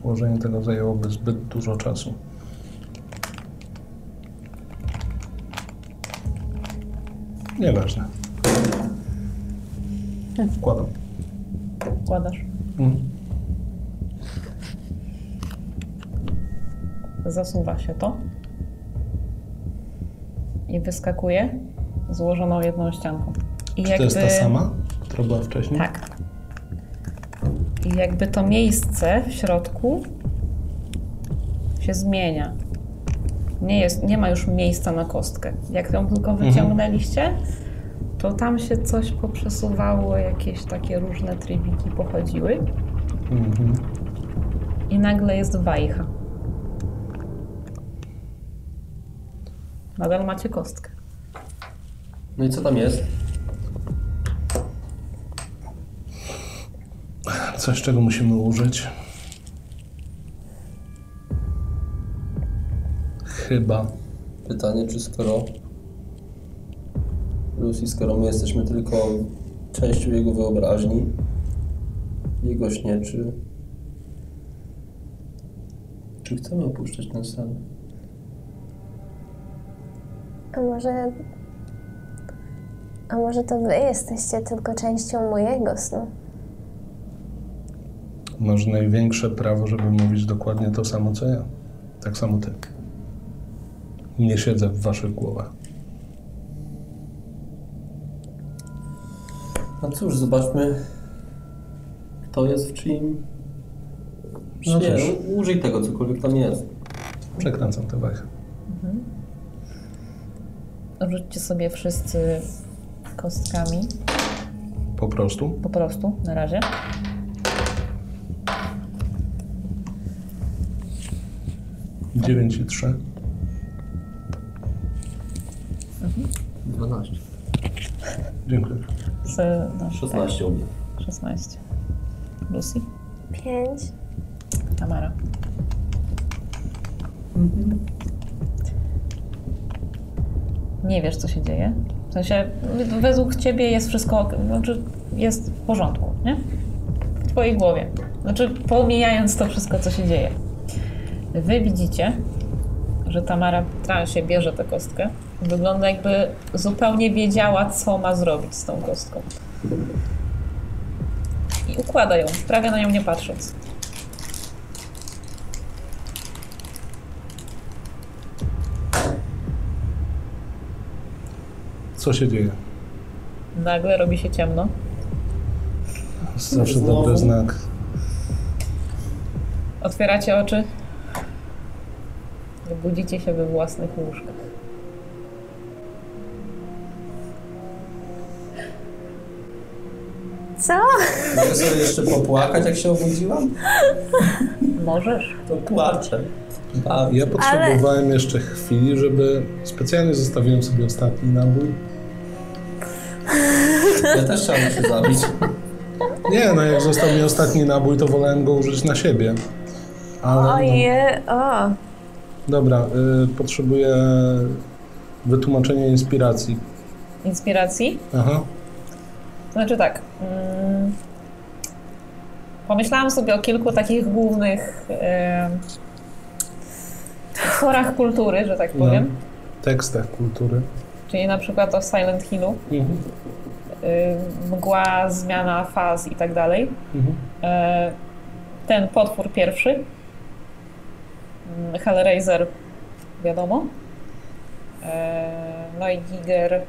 Ułożenie tego zajęłoby zbyt dużo czasu. Nieważne. Wkładam. Wkładasz. Mm. Zasuwa się to. I wyskakuje złożoną jedną ścianką. I Czy to jest ta sama, która była wcześniej? Tak. I jakby to miejsce w środku się zmienia. Nie, jest, nie ma już miejsca na kostkę. Jak ją tylko wyciągnęliście, to tam się coś poprzesuwało, jakieś takie różne trybiki pochodziły Mhm. i nagle jest wajcha. Nadal macie kostkę. No i co tam jest? Coś, czego musimy użyć. Chyba. Pytanie, czy skoro Lucy, skoro my jesteśmy tylko częścią jego wyobraźni, jego śnie, czy czy chcemy opuszczać ten sen? A może... A może to wy jesteście tylko częścią mojego snu? Masz największe prawo, żeby mówić dokładnie to samo, co ja. Tak samo ty. Nie siedzę w waszych głowach. No cóż, zobaczmy, kto jest w czyim No śnie. cóż. Użyj tego, cokolwiek tam jest. Przekręcam tę wajchę. Rzućcie sobie wszyscy kostkami. Po prostu. Po prostu, na razie. Dziewięć i trzy. 12. Dziękuję. Z, no, 16 u mnie. Tak, 16. Lucy? Pięć. Tamara. Nie wiesz, co się dzieje. W sensie, według ciebie jest wszystko, ok- znaczy jest w porządku, nie? W twojej głowie. Znaczy, pomijając to wszystko, co się dzieje. Wy widzicie, że Tamara transie bierze tę kostkę. Wygląda jakby zupełnie wiedziała, co ma zrobić z tą kostką. I układa ją, prawie na nią nie patrząc. Co się dzieje? Nagle robi się ciemno. Zawsze dobry znak. Otwieracie oczy. I Budzicie się we własnych łóżkach. Co? Mogę sobie jeszcze popłakać, jak się obudziłam? Możesz? To płaczę. A, Ja potrzebowałem jeszcze chwili, żeby... Specjalnie zostawiłem sobie ostatni nabój. ja też chciałem się zabić. Nie, no jak został mi ostatni nabój, to wolałem go użyć na siebie. Ale no, Oje, o. dobra, y, potrzebuję wytłumaczenia inspiracji. Inspiracji? Aha. To znaczy tak. Mm, pomyślałam sobie o kilku takich głównych e, tworach kultury, że tak No. powiem. Tekstach kultury. Czyli na przykład o Silent Hillu. Mhm. y, mgła, zmiana faz i tak dalej. Mhm. E, Ten potwór pierwszy, Hellraiser, wiadomo. E, No i Giger. E,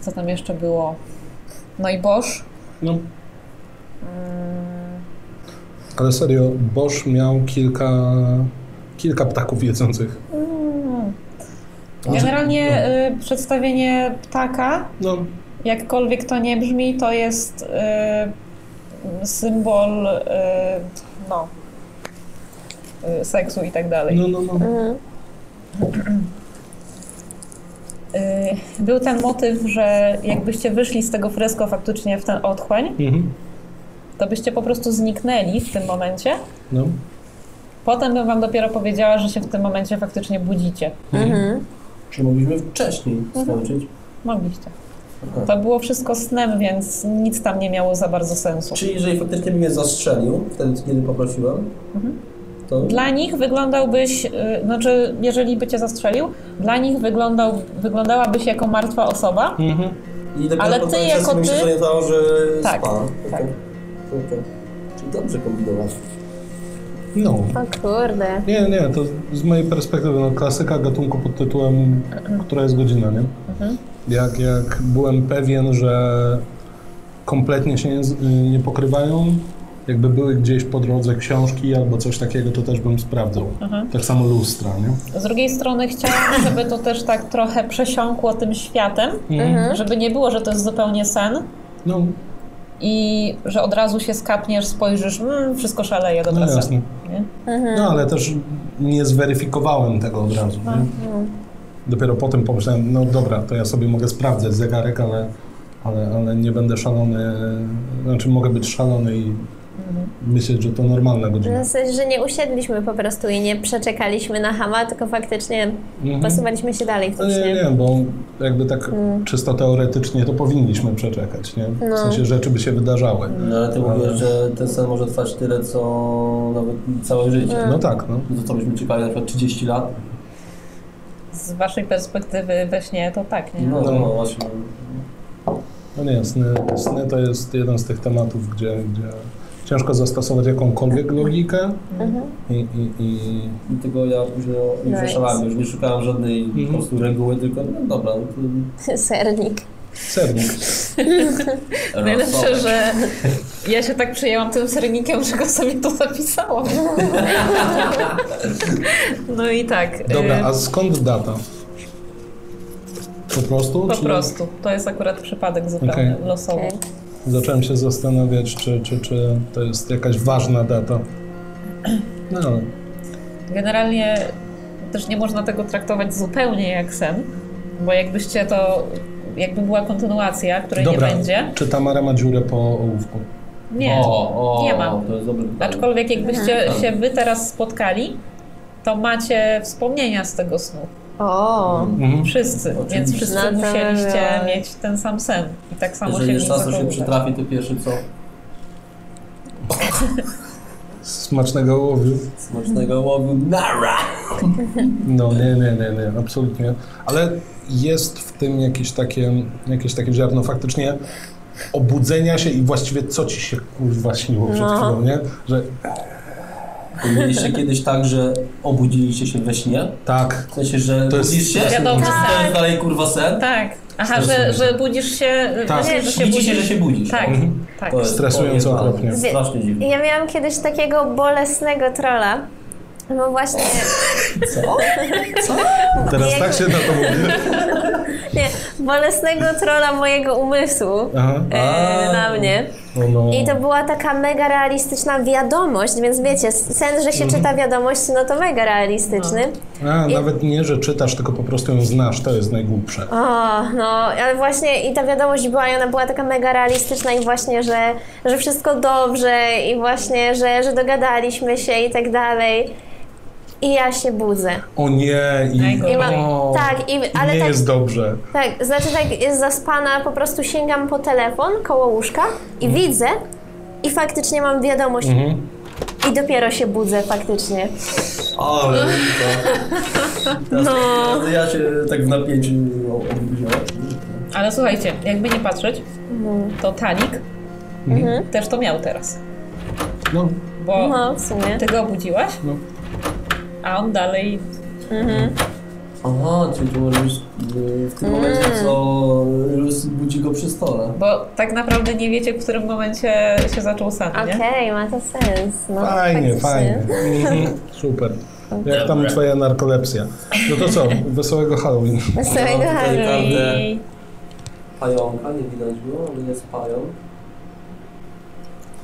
Co tam jeszcze było? No i Bosch. No, Mm, ale serio, Bosch miał kilka, kilka ptaków jedzących. mm. No, Generalnie y, przedstawienie ptaka No, jakkolwiek to nie brzmi, to jest symbol no, seksu i tak dalej. no, no, no. Mhm. Y, był ten motyw, że jakbyście wyszli z tego fresko faktycznie w ten otchłań, Mhm. to byście po prostu zniknęli w tym momencie. no. Potem bym wam dopiero powiedziała, że się w tym momencie faktycznie budzicie. Mhm. Czy mogliśmy wcześniej skończyć? Mogliście. To było wszystko snem, więc nic tam nie miało za bardzo sensu. Czyli jeżeli faktycznie by mnie zastrzelił, wtedy kiedy poprosiłem, to... Dla nich wyglądałbyś, y, znaczy jeżeli by cię zastrzelił, dla nich wyglądał, wyglądałabyś jako martwa osoba, I dopiero Ale ty jako się ty- że Tak, spałem. tak. Czyli dobrze kombinować. No. O kurde. Nie, nie, to z mojej perspektywy no, klasyka gatunku pod tytułem Która jest godzina, nie? Jak, jak byłem pewien, że kompletnie się nie, nie pokrywają, jakby były gdzieś po drodze książki albo coś takiego, to też bym sprawdzał. Tak samo lustra, nie? Z drugiej strony chciałam, żeby to też tak trochę przesiąkło tym światem, żeby nie było, że to jest zupełnie sen No, i że od razu się skapniesz, spojrzysz, mm, wszystko szaleje, dobra, no jasne. Nie? No ale też nie zweryfikowałem tego od razu, nie? Dopiero potem pomyślałem, no dobra, to ja sobie mogę sprawdzać zegarek, ale, ale, ale nie będę szalony, znaczy mogę być szalony i myśleć, że to normalna godzina. W sensie, że nie usiedliśmy po prostu i nie przeczekaliśmy na hama, tylko faktycznie Mhm. posuwaliśmy się dalej w No nie, nie, bo jakby tak czysto teoretycznie to powinniśmy przeczekać, nie? W No. sensie rzeczy by się wydarzały. No ale ty Ale- mówisz, że ten sen może trwać tyle, co nawet całe życie. No tak, no. No to co byśmy czekali na przykład 30 lat? Z waszej perspektywy we śnie to tak, nie? No, No. no, właśnie. No nie, sny, sny to jest jeden z tych tematów, gdzie, gdzie ciężko zastosować jakąkolwiek logikę i, i, i I tego ja później już Nice. zaszalałem, już nie szukałem żadnej Mhm. po prostu reguły, tylko no dobra, no to Sernik. sernik. Najlepsze, że ja się tak przyjęłam tym sernikiem, że go sobie to zapisałam. No i tak. Dobra, y, a skąd data? Po prostu? Po czy- prostu. To jest akurat przypadek zupełnie Okej. losowy. Okej. Zacząłem się zastanawiać, czy, czy, czy to jest jakaś ważna data. No ale Generalnie też nie można tego traktować zupełnie jak sen, bo jakbyście to, jakby była kontynuacja, której Dobra, nie będzie. czy Tamara ma dziurę po ołówku? Nie. o, o, nie ma. To jest dobre pytanie. Aczkolwiek jakbyście się wy teraz spotkali, to macie wspomnienia z tego snu. O, Mhm. Wszyscy, Oczywiście. więc wszyscy No musieliście mieć ten sam sen. I tak samo Jeżeli się to się przytrafi, to pierwszy co? Smacznego łowiu. Smacznego łowu. Nara! No nie, nie, nie, nie, absolutnie. Ale jest w tym jakieś takie, jakieś takie ziarno faktycznie obudzenia się i właściwie co ci się kurwa śniło przed No. chwilą, nie? Że Mieliście kiedyś tak, że obudziliście się we śnie? tak, W sensie, że To jest- budzisz się? Wiadomo, to tak. jest dalej kurwa sen? Tak. Aha, że, że budzisz się, Tak. właśnie, że się Widzicie, budzisz. że się budzisz. Tak, Mhm. tak. To jest Stresująco okropnie. Strasznie dziwne. ja miałam kiedyś takiego bolesnego trolla. No właśnie, Co? teraz Jak- tak się na to mówi. nie, bolesnego trolla mojego umysłu e, na mnie. No. I to była taka mega realistyczna wiadomość, więc wiecie, sen, że się czyta wiadomość, no to mega realistyczny. A, nawet nie, że czytasz, tylko po prostu ją znasz, to jest najgłupsze. O, no, ale właśnie i ta wiadomość była, i ona była taka mega realistyczna i właśnie, że, że wszystko dobrze i właśnie, że, że dogadaliśmy się i tak dalej. I ja się budzę. O nie, i. I mam, o, tak, i, ale nie tak, jest dobrze. tak, znaczy tak jest zaspana, po prostu sięgam po telefon koło łóżka i widzę i faktycznie mam wiadomość Mhm. i dopiero się budzę faktycznie. Ale to... Teraz, No. teraz ja się tak w napięciu obudziłem. Ale słuchajcie, jakby nie patrzeć, to Talik też to miał teraz. No, Bo No, w sumie. ty go obudziłaś, no. A on dalej Aha, czyli to może być y, w tym momencie, co budzi go przy stole. Bo tak naprawdę nie wiecie, w którym momencie się zaczął sen, nie? Okej, ma to sens. No, Fajnie, faktycznie. fajnie. Mhm. Super. Jak tam twoja narkolepsja? No to co? Wesołego Halloween. Wesołego No, tutaj Halloween. Pająka, nie widać było, ale jest pająk.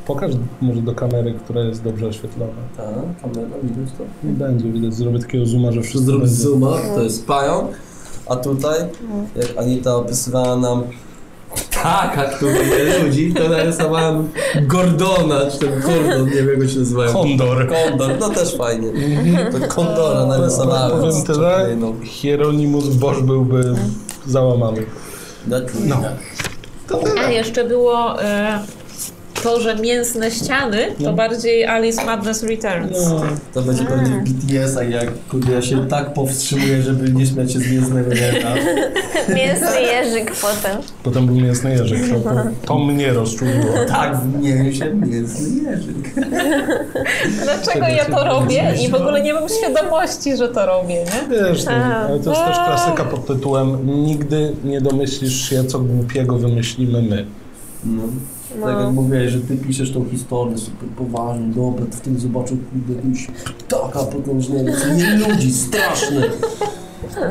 Pokaż może do kamery, która jest dobrze oświetlona. Tak, kamera, widać to. Nie będzie, widać. Zrobię takiego zooma, że wszystko Zrób będzie. zooma, to jest pająk. A tutaj, jak Anita opisywała nam taka, który je ludzi, to narysowałem Gordona, czy ten Gordon, nie wiem jak go się nazywają. Kondor. Kondor, no też fajnie. To Kondora narysowałem. Powiem z tyle. Hieronimus Bosch byłby załamany. No. A jeszcze było e, to, że mięsne ściany to bardziej Alice Madness Returns. No, To będzie pewnie w BTS-ach, jak kurde, ja się tak powstrzymuję, żeby nie śmiać się z mięsnego języka. Mięsny jeżyk potem. potem był mięsny jeżyk. To, to, to mnie rozczuliło. Tak w mięsie mięsny jeżyk. Dlaczego ja to robię i w ogóle nie mam świadomości, że to robię, nie? Wiesz, no, ale to jest też klasyka pod tytułem Nigdy nie domyślisz się, co głupiego wymyślimy my. No. Tak jak mówiłeś, że ty piszesz tą historię super poważnie, dobra, to w tym zobaczył kurde jakiegoś ptaka potężnego, co nie ludzi, straszny.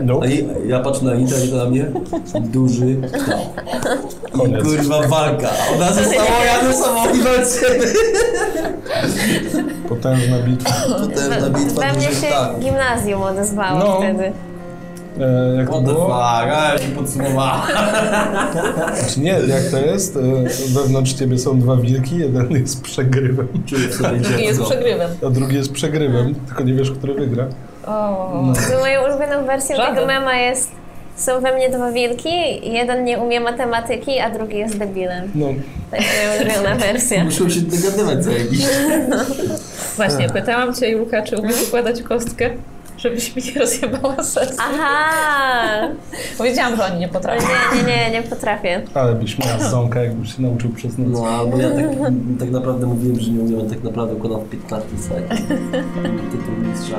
No, A ja, ja patrzę na Inter i to na mnie, duży ptak. I Koniec. kurwa walka. Ona została, ja ze sobą i walczymy. potężna bitwa. Potężna bitwa We mnie dużych się ptaków. gimnazjum odezwało No. wtedy. E, jak to What the fuck, było? się podsumowała. Znaczy Nie, jak to jest? E, Wewnątrz ciebie są dwa wilki, jeden jest przegrywem, Czuję w sobie I jest przegrywem. a drugi jest przegrywem, tylko nie wiesz, który wygra. O, Moją ulubioną wersją Żaden. tego mema jest są we mnie dwa wilki, jeden nie umie matematyki, a drugi jest debilem. No, To jest moja ulubiona wersja. Muszą się dogadywać co jakiś. Właśnie, pytałam cię, Julka, czy umiesz układać kostkę, żebyś mi nie rozjebała serca. Aha! Powiedziałam, że oni nie No potrafią. nie, nie, nie, nie potrafię. ale byś miała ząka, jakbyś się nauczył przez noc. No, albo ja tak, tak naprawdę mówiłem, że nie umiem, a tak naprawdę układam w 15 sekund. Tytuł mistrza.